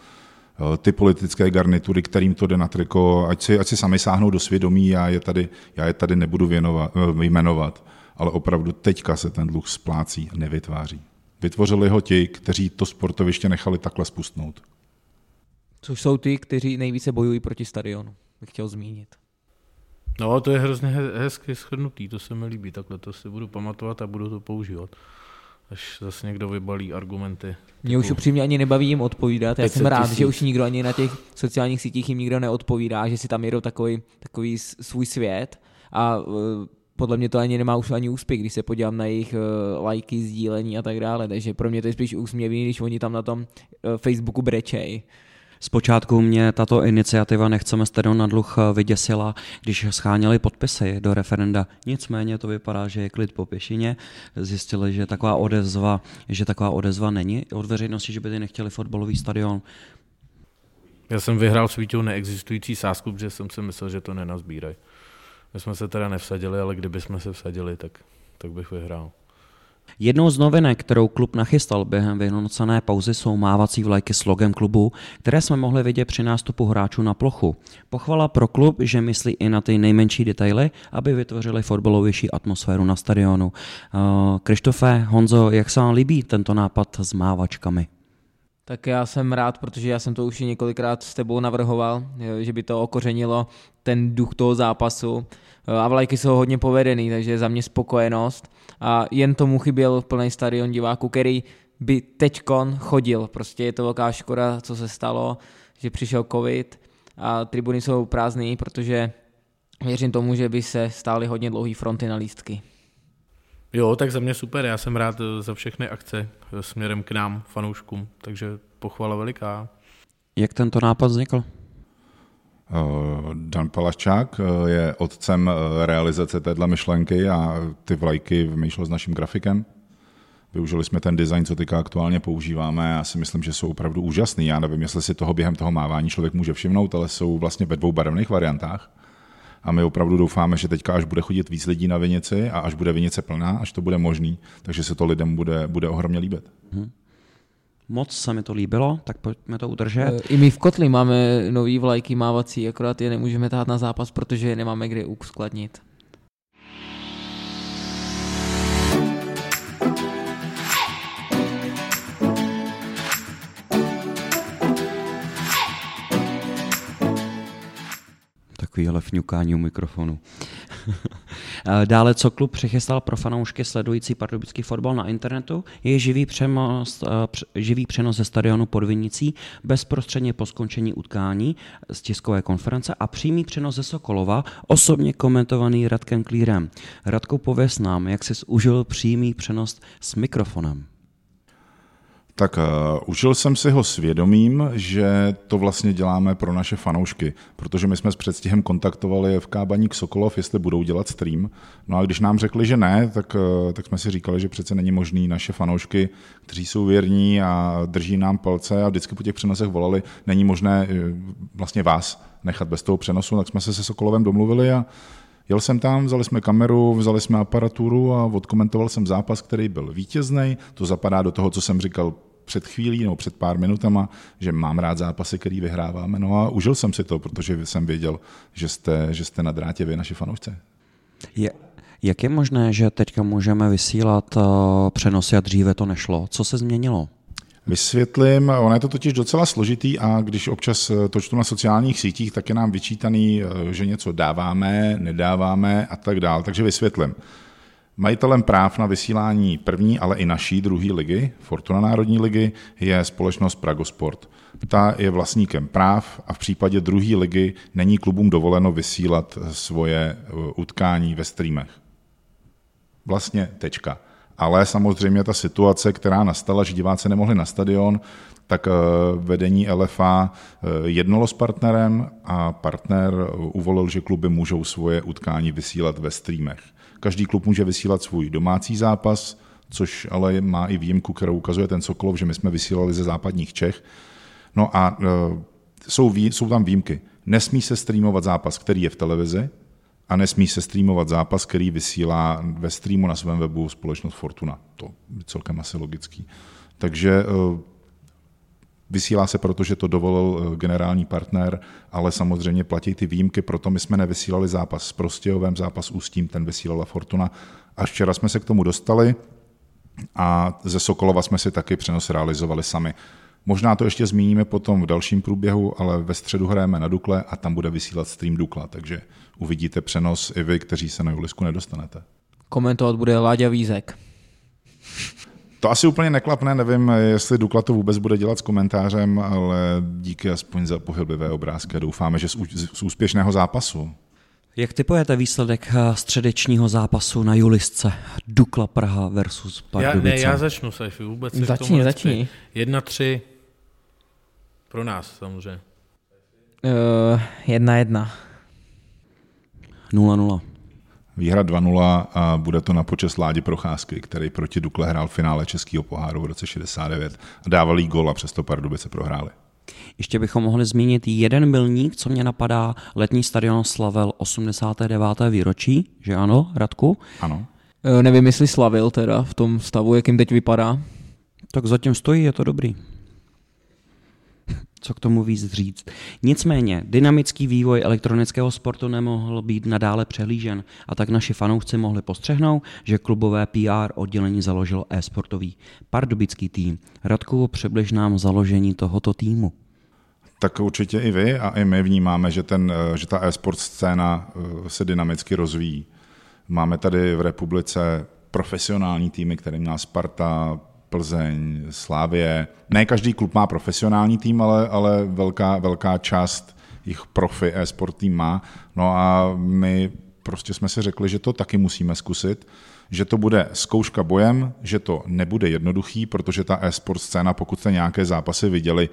Eh, ty politické garnitury, kterým to jde na triko, ať si, ať si sami sáhnou do svědomí, já je tady, já je tady nebudu věnovat, eh, jmenovat, ale opravdu teďka se ten dluh splácí, nevytváří. Vytvořili ho ti, kteří to sportoviště nechali takhle spustnout. Což jsou ty, kteří nejvíce bojují proti stadionu, bych chtěl zmínit. No, to je hrozně hezky shrnutý, to se mi líbí, takhle to si budu pamatovat a budu to používat až zase někdo vybalí argumenty. Mě už upřímně ani nebaví jim odpovídat. Já jsem rád, tisíc. že už nikdo ani na těch sociálních sítích jim nikdo neodpovídá, že si tam jedou takový, takový svůj svět a uh, podle mě to ani nemá už ani úspěch, když se podívám na jejich uh, lajky, sdílení a tak dále. Takže pro mě to je spíš úsměvný, když oni tam na tom uh, Facebooku brečej. Zpočátku mě tato iniciativa Nechceme stadion na dluh vyděsila, když scháněli podpisy do referenda. Nicméně to vypadá, že je klid po pěšině. Zjistili, že taková odezva, že taková odezva není od veřejnosti, že by ty nechtěli fotbalový stadion. Já jsem vyhrál s neexistující sázku, protože jsem si myslel, že to nenazbírají. My jsme se teda nevsadili, ale kdyby jsme se vsadili, tak, tak bych vyhrál. Jednou z novinek, kterou klub nachystal během vyhnocené pauzy, jsou mávací vlajky s logem klubu, které jsme mohli vidět při nástupu hráčů na plochu. Pochvala pro klub, že myslí i na ty nejmenší detaily, aby vytvořili fotbalovější atmosféru na stadionu. Uh, Krištofe, Honzo, jak se vám líbí tento nápad s mávačkami? Tak já jsem rád, protože já jsem to už několikrát s tebou navrhoval, že by to okořenilo ten duch toho zápasu. A vlajky jsou hodně povedený, takže za mě spokojenost a jen tomu chyběl plný stadion diváků, který by teďkon chodil. Prostě je to velká škoda, co se stalo, že přišel covid a tribuny jsou prázdné, protože věřím tomu, že by se stály hodně dlouhé fronty na lístky. Jo, tak za mě super, já jsem rád za všechny akce směrem k nám, fanouškům, takže pochvala veliká. Jak tento nápad vznikl? Eh, Dan Palaščák eh, je otcem eh, realizace téhle myšlenky a ty vlajky vymýšlel s naším grafikem. Využili jsme ten design, co teďka aktuálně používáme. Já si myslím, že jsou opravdu úžasný. Já nevím, jestli si toho během toho mávání člověk může všimnout, ale jsou vlastně ve dvou barevných variantách. A my opravdu doufáme, že teďka, až bude chodit víc lidí na Vinici a až bude Vinice plná, až to bude možný, takže se to lidem bude, bude ohromně líbit. Hmm. Moc se mi to líbilo, tak pojďme to udržet. E, I my v Kotli máme nový vlajky mávací, akorát je nemůžeme tát na zápas, protože je nemáme kde uskladnit. Takovýhle fňukání u mikrofonu. (laughs) Dále, co klub přichystal pro fanoušky sledující pardubický fotbal na internetu, je živý přenos, eh, živý přenos ze stadionu pod Vinicí bezprostředně po skončení utkání z tiskové konference a přímý přenos ze Sokolova, osobně komentovaný Radkem Klírem. Radku, pověs nám, jak jsi užil přímý přenos s mikrofonem. Tak uh, užil jsem si ho svědomím, že to vlastně děláme pro naše fanoušky, protože my jsme s předstihem kontaktovali FK Baník Sokolov, jestli budou dělat stream. No a když nám řekli, že ne, tak, uh, tak jsme si říkali, že přece není možný naše fanoušky, kteří jsou věrní a drží nám palce a vždycky po těch přenosech volali, není možné uh, vlastně vás nechat bez toho přenosu, tak jsme se se Sokolovem domluvili a Jel jsem tam, vzali jsme kameru, vzali jsme aparaturu a odkomentoval jsem zápas, který byl vítězný. To zapadá do toho, co jsem říkal před chvílí nebo před pár minutama, že mám rád zápasy, který vyhráváme. No a užil jsem si to, protože jsem věděl, že jste, že jste na drátě vy, naši fanoušci. Je, jak je možné, že teďka můžeme vysílat uh, přenosy a dříve to nešlo? Co se změnilo? Vysvětlím, ono je to totiž docela složitý a když občas eh, to čtu na sociálních sítích, tak je nám vyčítaný, eh, že něco dáváme, nedáváme a tak dále. Takže vysvětlím. Majitelem práv na vysílání první, ale i naší druhé ligy, Fortuna Národní ligy, je společnost Pragosport. Ta je vlastníkem práv a v případě druhé ligy není klubům dovoleno vysílat svoje utkání ve streamech. Vlastně tečka. Ale samozřejmě ta situace, která nastala, že diváci nemohli na stadion, tak vedení LFA jednalo s partnerem a partner uvolil, že kluby můžou svoje utkání vysílat ve streamech. Každý klub může vysílat svůj domácí zápas, což ale má i výjimku, kterou ukazuje ten Sokolov, že my jsme vysílali ze západních Čech. No a jsou, jsou tam výjimky. Nesmí se streamovat zápas, který je v televizi, a nesmí se streamovat zápas, který vysílá ve streamu na svém webu společnost Fortuna. To je celkem asi logický. Takže Vysílá se proto, že to dovolil generální partner, ale samozřejmě platí ty výjimky, proto my jsme nevysílali zápas s Prostějovem, zápas Ústím, ten vysílala Fortuna. A včera jsme se k tomu dostali a ze Sokolova jsme si taky přenos realizovali sami. Možná to ještě zmíníme potom v dalším průběhu, ale ve středu hrajeme na Dukle a tam bude vysílat stream Dukla, takže uvidíte přenos i vy, kteří se na Julisku nedostanete. Komentovat bude Láďa Vízek. To asi úplně neklapne, nevím, jestli Dukla to vůbec bude dělat s komentářem, ale díky aspoň za pohyblivé obrázky. Doufáme, že z úspěšného zápasu. Jak typujete výsledek eh, středečního zápasu na Julisce? Dukla Praha versus Pardubice. Já, ne, já začnu, Saifi, vůbec se Začni, začni. Jedna, tři. Pro nás samozřejmě. Uh, jedna, jedna. 0-0. Výhra 2-0 a bude to na počest Ládi Procházky, který proti Dukle hrál v finále Českého poháru v roce 69 a dával jí gol a přesto Pardubice prohráli. Ještě bychom mohli zmínit jeden milník, co mě napadá. Letní stadion slavil 89. výročí, že ano, Radku? Ano. E, nevím, jestli slavil teda v tom stavu, jakým teď vypadá. Tak zatím stojí, je to dobrý co k tomu víc říct. Nicméně, dynamický vývoj elektronického sportu nemohl být nadále přehlížen a tak naši fanoušci mohli postřehnout, že klubové PR oddělení založilo e-sportový pardubický tým. Radku, přibliž nám založení tohoto týmu. Tak určitě i vy a i my vnímáme, že, ten, že ta e-sport scéna eh, se dynamicky rozvíjí. Máme tady v republice profesionální týmy, kterým má Sparta, Plzeň, Slávě. Ne každý klub má profesionální tým, ale, ale velká, velká část jich profi e-sport tým má. No a my prostě jsme si řekli, že to taky musíme zkusit, že to bude zkouška bojem, že to nebude jednoduchý, protože ta e-sport scéna, pokud jste nějaké zápasy viděli,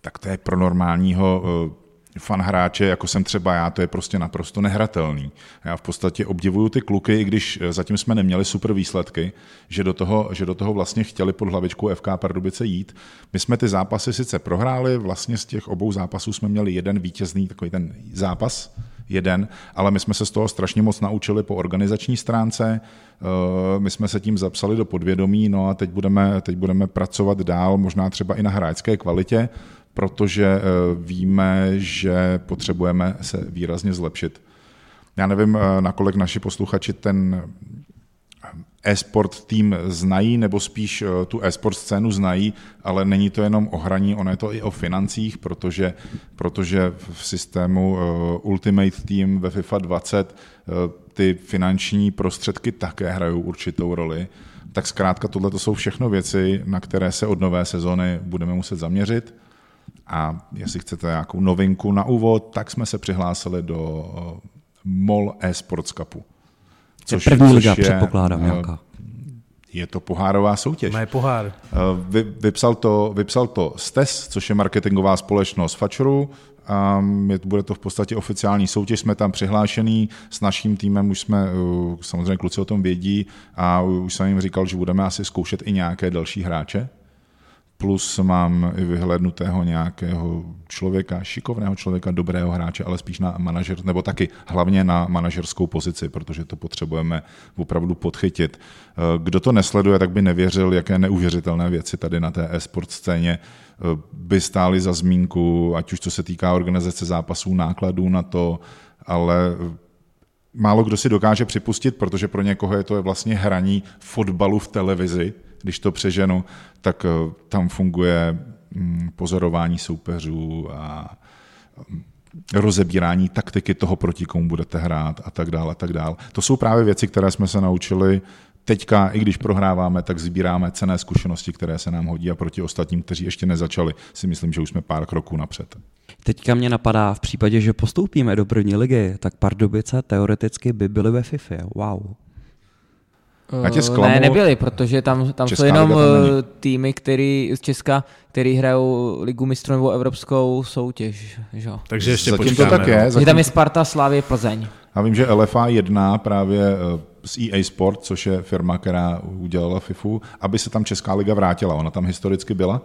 tak to je pro normálního eh, fan hráče, jako jsem třeba já, to je prostě naprosto nehratelný. Já v podstatě obdivuju ty kluky, i když eh, zatím jsme neměli super výsledky, že do toho, že do toho vlastně chtěli pod hlavičkou FK Pardubice jít. My jsme ty zápasy sice prohráli, vlastně z těch obou zápasů jsme měli jeden vítězný takový ten zápas, jeden, ale my jsme se z toho strašně moc naučili po organizační stránce, eh, my jsme se tím zapsali do podvědomí, no a teď budeme, teď budeme pracovat dál, možná třeba i na hráčské kvalitě, protože eh, víme, že potřebujeme se výrazně zlepšit. Já nevím, eh, nakolik naši posluchači ten eh, e-sport tým znají, nebo spíš tu e-sport scénu znají, ale není to jenom o hraní, ono je to i o financích, protože, protože v systému Ultimate Team ve FIFA 20 ty finanční prostředky také hrajou určitou roli. Tak zkrátka tohle to jsou všechno věci, na které se od nové sezony budeme muset zaměřit a jestli chcete nějakou novinku na úvod, tak jsme se přihlásili do eh, MOL eSports Cupu. Což, první liga, je, předpokládám, eh, nějaká. Je to pohárová soutěž. Má pohár. Eh, vy, vypsal, to, vypsal to STES, což je marketingová společnost Fačru. A bude to v podstatě oficiální soutěž, jsme tam přihlášený, s naším týmem už jsme, samozřejmě kluci o tom vědí a už jsem jim říkal, že budeme asi zkoušet i nějaké další hráče, plus mám i vyhlednutého nějakého člověka, šikovného člověka, dobrého hráče, ale spíš na manažer, nebo taky hlavně na manažerskou pozici, protože to potřebujeme opravdu podchytit. Eh, kdo to nesleduje, tak by nevěřil, jaké neuvěřitelné věci tady na té e-sport scéně eh, by stály za zmínku, ať už co se týká organizace zápasů, nákladů na to, ale málo kdo si dokáže připustit, protože pro někoho je to vlastně hraní fotbalu v televizi, když to přeženu, tak eh, tam funguje mm, pozorování soupeřů a mm, rozebírání taktiky toho, proti komu budete hrát a tak dále a tak dále. To jsou právě věci, které jsme se naučili teďka, i když prohráváme, tak sbíráme cené zkušenosti, které se nám hodí a proti ostatním, kteří ještě nezačali, si myslím, že už jsme pár kroků napřed. Teďka mě napadá, v případě, že postoupíme do první ligy, tak Pardubice teoreticky by byly ve FIFA. Wow. Já tě zklamu, ne, nebyli, protože tam, tam jsou jenom tam týmy, který, z Česka, který hrajou ligu mistrů nebo evropskou soutěž. Že? Takže ještě zatím počkáme, to tak je. Zatím... Tam je Sparta, Slávě, Plzeň. Já vím, že LFA 1 právě z EA Sport, což je firma, která udělala FIFU, aby se tam Česká liga vrátila. Ona tam historicky byla,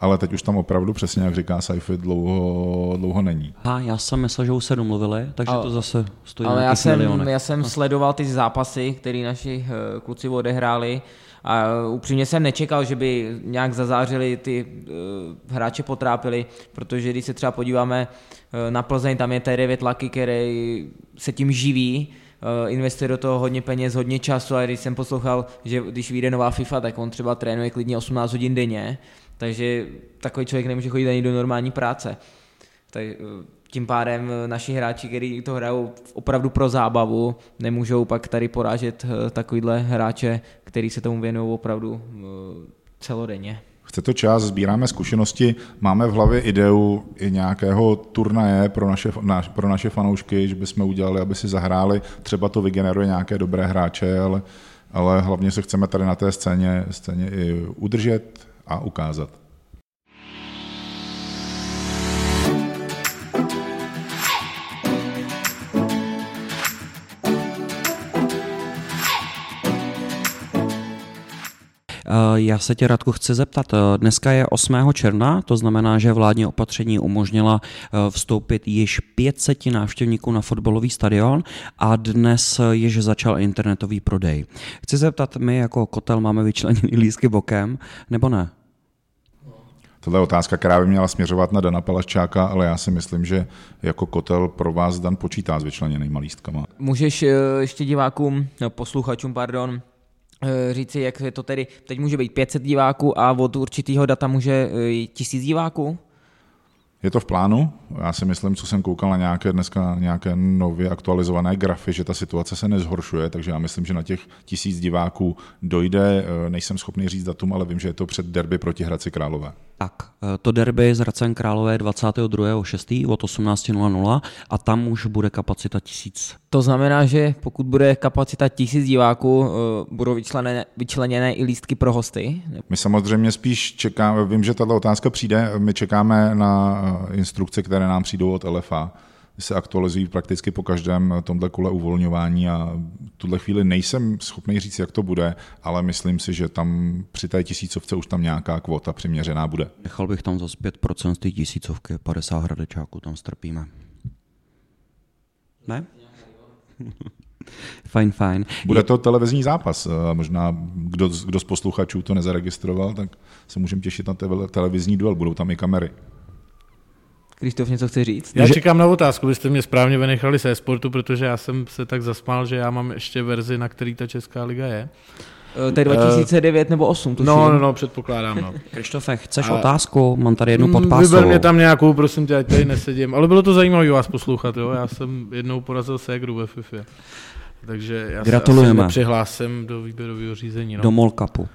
ale teď už tam opravdu přesně, jak říká Saifi, dlouho, dlouho není. A já jsem myslel, že už se domluvili, takže ale, to zase stojí Ale já jsem, milionech. já jsem sledoval ty zápasy, které naši eh, kluci odehráli a upřímně jsem nečekal, že by nějak zazářili ty uh, hráče potrápili, protože když se třeba podíváme uh, na Plzeň, tam je tady David Lucky, který se tím živí, uh, investuje do toho hodně peněz, hodně času a když jsem poslouchal, že když vyjde nová FIFA, tak on třeba trénuje klidně 18 hodin denně, takže takový člověk nemůže chodit ani do normální práce. Tak, tím pádem naši hráči, kteří to hrajou opravdu pro zábavu, nemůžou pak tady porážet takovýhle hráče, který se tomu věnují opravdu celodenně. Chce to čas, sbíráme zkušenosti, máme v hlavě ideu i nějakého turnaje pro naše, na, pro naše fanoušky, že bychom udělali, aby si zahráli, třeba to vygeneruje nějaké dobré hráče, ale, ale hlavně se chceme tady na té scéně, scéně i udržet a ukázat. Já se tě, Radku, chci zeptat. Eh, dneska je 8. června, to znamená, že vládní opatření umožnila eh, vstoupit již 500 návštěvníků na fotbalový stadion a dnes již začal internetový prodej. Chci zeptat, my jako kotel máme vyčleněný lísky bokem, nebo ne? Tohle je otázka, která by měla směřovat na Dana Palaščáka, ale já si myslím, že jako kotel pro vás Dan počítá s vyčleněnými lístkama. Můžeš ještě divákům, no, posluchačům, pardon, Eh, říci, jak je to tedy, teď může být 500 diváků a od určitého data může eh, tisíc diváků? Je to v plánu. Já si myslím, co jsem koukal na nějaké dneska nějaké nově aktualizované grafy, že ta situace se nezhoršuje, takže já myslím, že na těch tisíc diváků dojde. Eh, nejsem schopný říct datum, ale vím, že je to před derby proti Hradci Králové. Tak, to derby z Hradcem Králové 22.6. od 18.00 a tam už bude kapacita tisíc. To znamená, že pokud bude kapacita tisíc diváků, eh, budou vyčleněné, vyčleněné i lístky pro hosty? My samozřejmě spíš čekáme, vím, že tato otázka přijde, my čekáme na eh, instrukce, které nám přijdou od LFA se aktualizují prakticky po každém tomhle kole uvolňování a v tuhle chvíli nejsem schopný říct, jak to bude, ale myslím si, že tam při té tisícovce už tam nějaká kvota přiměřená bude. Nechal bych tam za 5% z té tisícovky, 50 hradečáků tam strpíme. Ne? (laughs) fajn, fajn. Bude to televizní zápas. Možná kdo, kdo z posluchačů to nezaregistroval, tak se můžeme těšit na televizní duel. Budou tam i kamery. Krištof něco chce říct? Já čekám na otázku, byste mě správně vynechali se sportu, protože já jsem se tak zasmál, že já mám ještě verzi, na který ta Česká liga je. Eh, to je 2009 uh, nebo 8, tuším. No, no, no, předpokládám, no. (laughs) Krištofe, chceš a... otázku? Mám tady jednu podpásovou. Mm, vyber mě tam nějakou, prosím tě, ať tady nesedím. Ale bylo to zajímavé vás poslouchat, jo. Já jsem jednou porazil Segru ve FIFA. Takže já Gratulujeme. se přihlásím do výběrového řízení. No. Do Molkapu.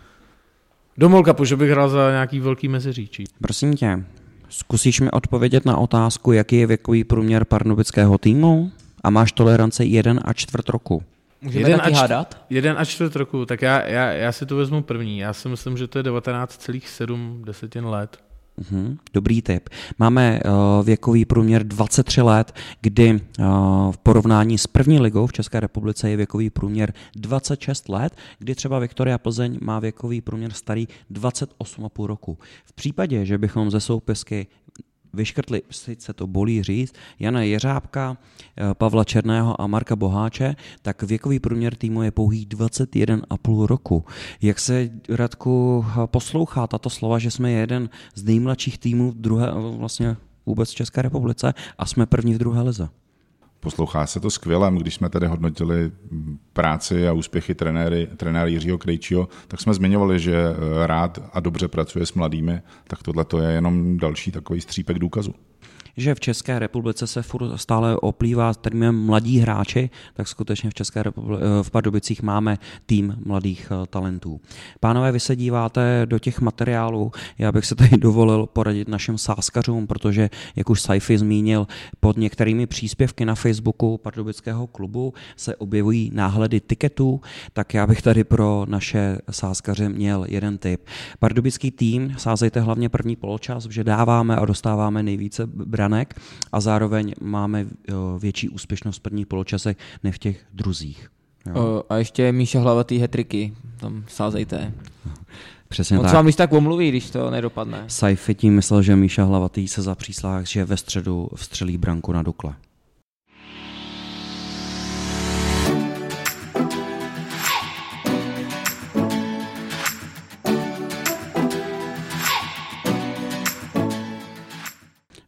Do Molkapu, že bych hrál za nějaký velký meziříčí. Prosím tě, Zkusíš mi odpovědět na otázku, jaký je věkový průměr pardubického týmu? A máš toleranci 1 a čtvrt roku. Můžeme jeden taky a hádat? Jeden a čtvrt roku, tak já, já, já si to vezmu první. Já si myslím, že to je 19,7 desetin let. Mhm, dobrý tip. Máme uh, věkový průměr 23 let, kdy uh, v porovnání s první ligou v České republice je věkový průměr 26 let, kdy třeba Viktoria Plzeň má věkový průměr starý 28,5 roku. V případě, že bychom ze soupisky vyškrtli, sice to bolí říct, Jana Jeřábka, eh, Pavla Černého a Marka Boháče, tak věkový průměr týmu je pouhý 21,5 roku. Jak se, Radku, poslouchá tato slova, že jsme jeden z nejmladších týmů druhé, vlastně vůbec v České republice a jsme první v druhé lize? Poslouchá se to skvěle. Když jsme tady hodnotili práci a úspěchy trenéry, trenéra Jiřího Krejčího, tak jsme zmiňovali, že rád a dobře pracuje s mladými, tak tohle je jenom další takový střípek důkazu. Že v České republice se furt stále oplývá termínem mladí hráči, tak skutečně v České republice, v Pardubicích máme tým mladých talentů. Pánové, vy se díváte do těch materiálů, já bych se tady (laughs) dovolil poradit našim sáskařům, protože, jak už Saifi zmínil, pod některými příspěvky na Facebooku Pardubického klubu se objevují náhledy tiketů, tak já bych tady pro naše sázkaře měl jeden tip. Pardubický tým, sázejte hlavně první poločas, že dáváme a dostáváme nejvíce branek a zároveň máme větší úspěšnost v prvních poločasech než v těch druzích. Jo. A ještě Míša Hlavatý hetriky, tam sázejte. Přesně Moc tak. vám když tak omluví, když to nedopadne. Saifi tím myslel, že Míša Hlavatý se zapříslá, že ve středu vstřelí branku na Dukle.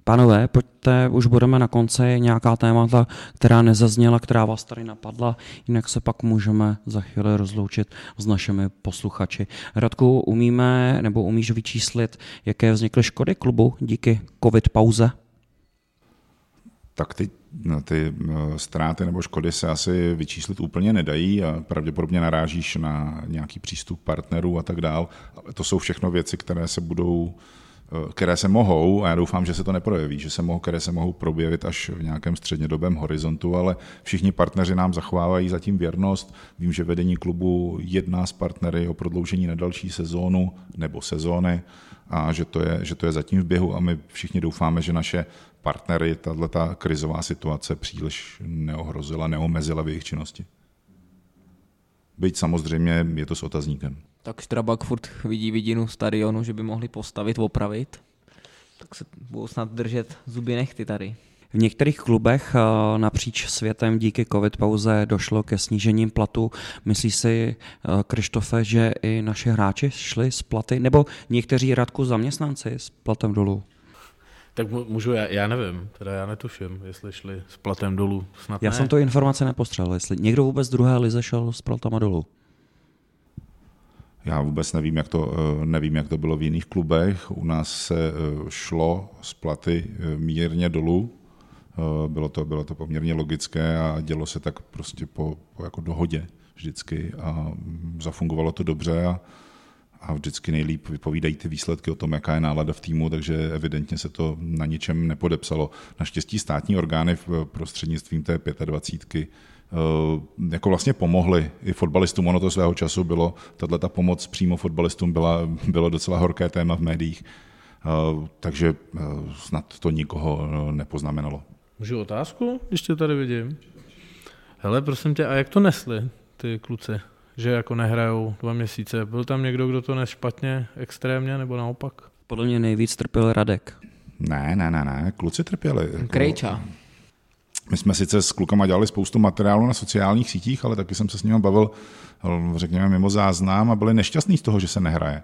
Pánové, pojďte, už budeme na konci nějaká témata, která nezazněla, která vás tady napadla, jinak se pak můžeme za chvíli rozloučit s našimi posluchači. Radku, umíme nebo umíš vyčíslit, jaké vznikly škody klubu díky covid pauze? Tak ty, no, ty ztráty nebo škody se asi vyčíslit úplně nedají a pravděpodobně narážíš na nějaký přístup partnerů a tak dál. To jsou všechno věci, které se budou které se mohou, a já doufám, že se to neprojeví, že se mohou, které se mohou proběvit až v nějakém střednědobém horizontu, ale všichni partneři nám zachovávají zatím věrnost. Vím, že vedení klubu jedná s partnery o prodloužení na další sezónu nebo sezóny a že to je, že to je zatím v běhu a my všichni doufáme, že naše partnery tato krizová situace příliš neohrozila, neomezila v jejich činnosti. Byť samozřejmě je to s otazníkem tak Štrabak furt vidí vidinu stadionu, že by mohli postavit, opravit. Tak se budou snad držet zuby nechty tady. V některých klubech eh, napříč světem díky covid pauze došlo ke snížením platu. Myslí si eh, Krištofe, že i naši hráči šli z platy, nebo někteří radku zaměstnanci s platem dolů? Tak můžu, já, já nevím, teda já netuším, jestli šli s platem dolů. Snad já ne. jsem to informace nepostřel, jestli někdo vůbec druhé lize šel s platama dolů. Já vůbec nevím jak, to, eh, nevím, jak to bylo v jiných klubech. U nás se eh, šlo z platy eh, mírně dolů. Bylo to, bylo to poměrně logické a dělo se tak prostě po, po jako dohodě vždycky a mm, zafungovalo to dobře a, a vždycky nejlíp vypovídají ty výsledky o tom, jaká je nálada v týmu, takže evidentně se to na ničem nepodepsalo. Naštěstí státní orgány v prostřednictvím té 25 Eh, jako vlastně pomohli i fotbalistům. Ono to svého času bylo, tato ta pomoc přímo fotbalistům byla, bylo docela horké téma v médiích, eh, takže eh, snad to nikoho nepoznamenalo. Můžu otázku, když tě tady vidím? Hele, prosím tě, a jak to nesli ty kluci? Že jako nehrajou dva měsíce. Byl tam někdo, kdo to nes špatně, extrémně, nebo naopak? Podle mě nejvíc trpěl Radek. Ne, ne, ne, ne, kluci trpěli. Krejča. My jsme sice s klukama dělali spoustu materiálu na sociálních sítích, ale taky jsem se s nimi bavil, řekněme, mimo záznam a byli nešťastní z toho, že se nehraje.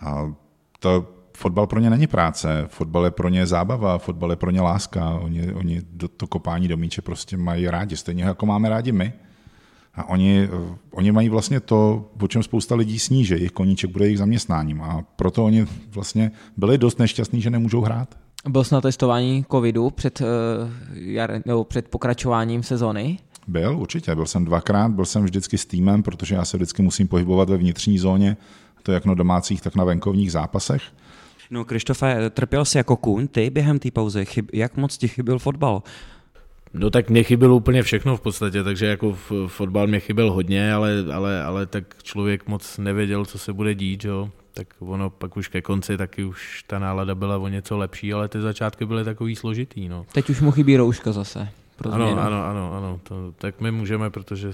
A to fotbal pro ně není práce, fotbal je pro ně zábava, fotbal je pro ně láska. Oni, oni do, to kopání do míče prostě mají rádi, stejně jako máme rádi my. A oni, oni mají vlastně to, o čem spousta lidí sní, že jejich koníček bude jejich zaměstnáním. A proto oni vlastně byli dost nešťastní, že nemůžou hrát. Byl jsi na testování covidu před, uh, jar, nebo před pokračováním sezony? Byl, určitě. Byl jsem dvakrát, byl jsem vždycky s týmem, protože já se vždycky musím pohybovat ve vnitřní zóně, to jak na domácích, tak na venkovních zápasech. No, Krištofe, trpěl jsi jako kůň, ty během té pauzy, chyb, jak moc ti chyběl fotbal? No tak mě chybělo úplně všechno v podstatě, takže jako fotbal mě chyběl hodně, ale, ale, ale tak člověk moc nevěděl, co se bude dít, jo tak ono pak už ke konci taky už ta nálada byla o něco lepší, ale ty začátky byly takový složitý. No. Teď už mu chybí rouška zase. Pro ano, ano, ano, ano, to, tak my můžeme, protože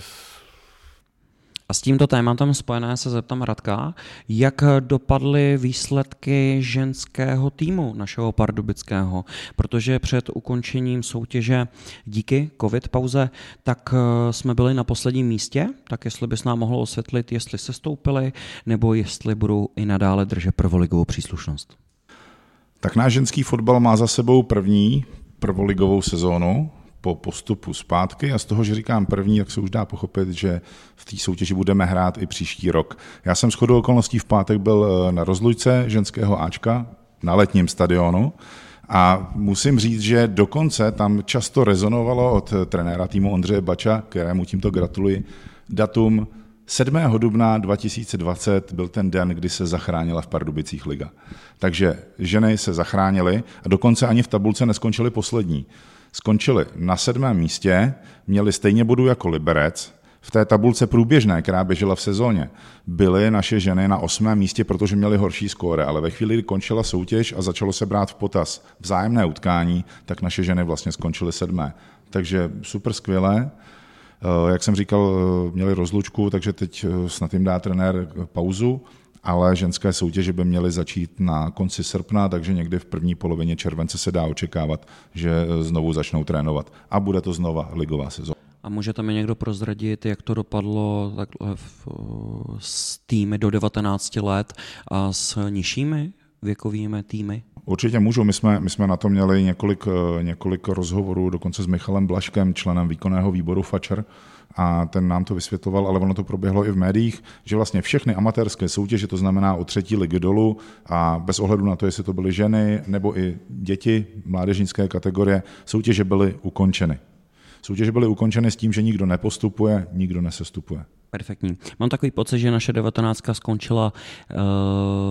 a s tímto tématem spojené se zeptám Radka, jak dopadly výsledky ženského týmu našeho pardubického, protože před ukončením soutěže díky covid pauze, tak eh, jsme byli na posledním místě, tak jestli bys nám mohl osvětlit, jestli se stoupili, nebo jestli budou i nadále držet prvoligovou příslušnost. Tak náš ženský fotbal má za sebou první prvoligovou sezónu, po postupu zpátky a z toho, že říkám první, tak se už dá pochopit, že v té soutěži budeme hrát i příští rok. Já jsem shodou okolností v pátek byl eh, na rozlučce ženského Ačka na letním stadionu A musím říct, že dokonce tam často rezonovalo od trenéra týmu Ondřeje Bača, kterému tímto gratuluji, datum 7. dubna 2020 byl ten den, kdy se zachránila v Pardubicích liga. Takže ženy se zachránily a dokonce ani v tabulce neskončily poslední. Skončili na sedmém místě, měli stejně bodů jako Liberec, v té tabulce průběžné, která běžela v sezóně, byly naše ženy na osmém místě, protože měly horší skóre, ale ve chvíli, kdy končila soutěž a začalo se brát v potaz vzájemné utkání, tak naše ženy vlastně skončily sedmé. Takže super skvělé. Eh, jak jsem říkal, eh, měli rozlučku, takže teď eh, snad jim dá trenér pauzu, ale ženské soutěže by měly začít na konci srpna, takže někdy v první polovině července se dá očekávat, že znovu začnou trénovat. A bude to znova ligová sezóna. A můžete mi někdo prozradit, jak to dopadlo takhle v, s týmy do 19 let a s nižšími věkovými týmy? Určitě můžu. My jsme, my jsme na to měli několik, několik rozhovorů, dokonce s Michalem Blaškem, členem výkonného výboru FAČER, a ten nám to vysvětloval, ale ono to proběhlo i v médiích, že vlastně všechny amatérské soutěže, to znamená o třetí ligy dolů a bez ohledu na to, jestli to byly ženy nebo i děti mládežnické kategorie, soutěže byly ukončeny. Soutěže byly ukončeny s tím, že nikdo nepostupuje, nikdo nesestupuje. Perfektní. Mám takový pocit, že naše 19 skončila uh,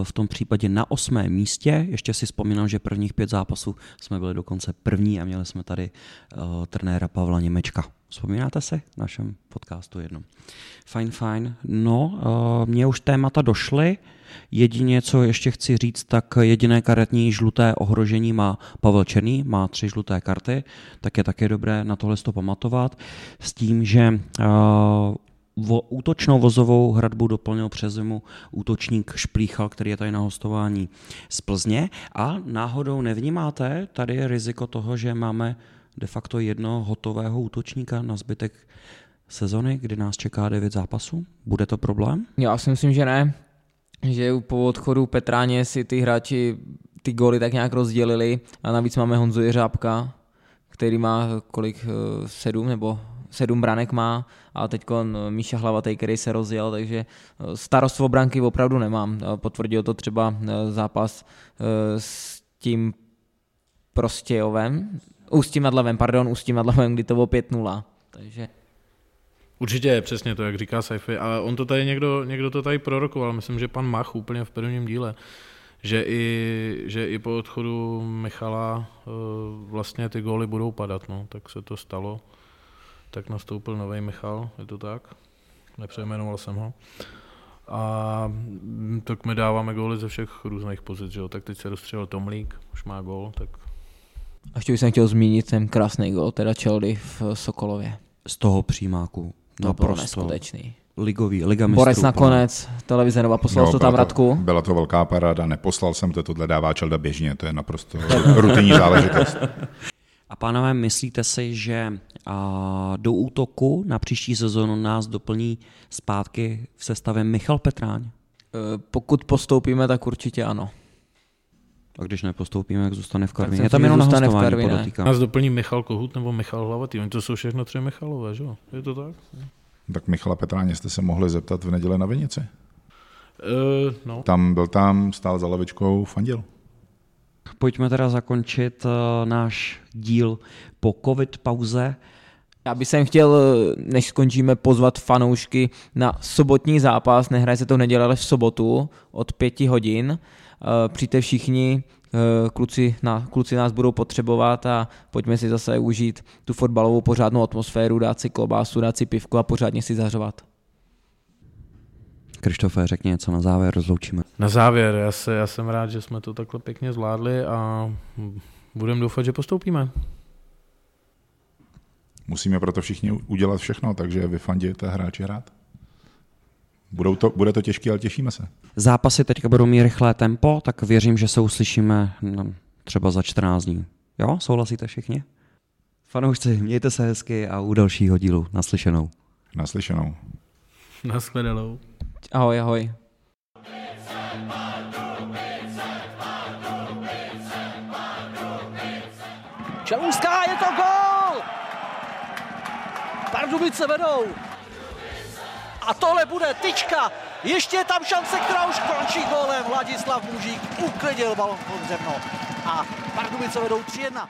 v tom případě na osmém místě. Ještě si vzpomínám, že prvních pět zápasů jsme byli dokonce první a měli jsme tady uh, trenéra Pavla Němečka. Vzpomínáte si v našem podcastu jednom? Fajn, fajn. No, uh, mě už témata došly. Jedině, co ještě chci říct, tak jediné karetní žluté ohrožení má Pavel Černý, má tři žluté karty, tak je také dobré na tohle to pamatovat. S tím, že uh, vo, útočnou vozovou hradbu doplnil přes zimu útočník Šplíchal, který je tady na hostování z Plzně. A náhodou nevnímáte tady riziko toho, že máme de facto jedno hotového útočníka na zbytek sezony, kdy nás čeká devět zápasů? Bude to problém? Já si myslím, že ne. Že po odchodu Petráně si ty hráči ty góly tak nějak rozdělili a navíc máme Honzu Jeřábka, který má kolik, eh, sedm nebo sedm branek má a teď Míša Hlavatej, který se rozjel, takže eh, starost o branky opravdu nemám. Potvrdil to třeba eh, zápas s tím Prostějovem, Ústím nad Levem, pardon, Ústím nad Levem, kdy to bylo 5-0. Takže Určitě je přesně to, jak říká Saifi, ale on to tady někdo, někdo to tady prorokoval, myslím, že pan Mach úplně v prvním díle, že i, že i po odchodu Michala eh, vlastně ty góly budou padat, no, tak se to stalo. Tak nastoupil nový Michal, je to tak? Nepřejmenoval jsem ho. A tak my dáváme góly ze všech různých pozic, že jo? tak teď se rozstřelil Tomlík, už má gól, tak a ještě bych jsem chtěl zmínit ten krásný gol, teda Čeldy v Sokolově. Z toho přímáku. To no, bylo neskutečný. Ligový, Liga mistrů. Borec nakonec, televize Nova, poslal to tam Radku. Byla to velká paráda, neposlal jsem to, tohle dává Čelda běžně, to je naprosto (laughs) rutinní záležitost. A pánové, myslíte si, že a, do útoku na příští sezónu nás doplní zpátky v sestavě Michal Petráň? E, pokud postoupíme, tak určitě ano. A když nepostoupíme, jak zůstane v Karvině? Je tam jenom na v Karvině. Nás doplní Michal Kohut nebo Michal Hlavatý. Oni to jsou všechno tři Michalové, že jo? Je to tak? Tak Michala Petráně jste se mohli zeptat v neděli na Vinici. Uh, no. Tam byl tam, stál za lavičkou, fandil. Pojďme teda zakončit uh, náš díl po covid pauze. Já bych sem chtěl, eh, než skončíme, pozvat fanoušky na sobotní zápas. Nehraje se to v neděli, ale v sobotu od pěti hodin. Eh, přijďte všichni, eh, kluci, na, kluci nás budou potřebovat a pojďme si zase užít tu fotbalovou pořádnou atmosféru, dát si klobásu, dát si pivku a pořádně si zařovat. Krištofe, řekni něco na závěr, rozloučíme. Na závěr, já, se, já jsem rád, že jsme to takhle pěkně zvládli a budeme doufat, že postoupíme. Musíme proto všichni udělat všechno, takže vyfanděte hráči hrát. Budou to, bude to těžké, ale těšíme se. Zápasy teďka budou mít rychlé tempo, tak věřím, že se uslyšíme no, třeba za 14 dní. Jo, souhlasíte všichni? Fanoušci, mějte se hezky a u dalšího dílu naslyšenou. Naslyšenou. Naschledanou. Ahoj, ahoj. Čelůská, je to gol! Pardubice vedou. A tohle bude tyčka. Ještě je tam šance, která už končí gólem. Vladislav Mužík uklidil balon pod zemnou. a Pardubice vedou 3-1.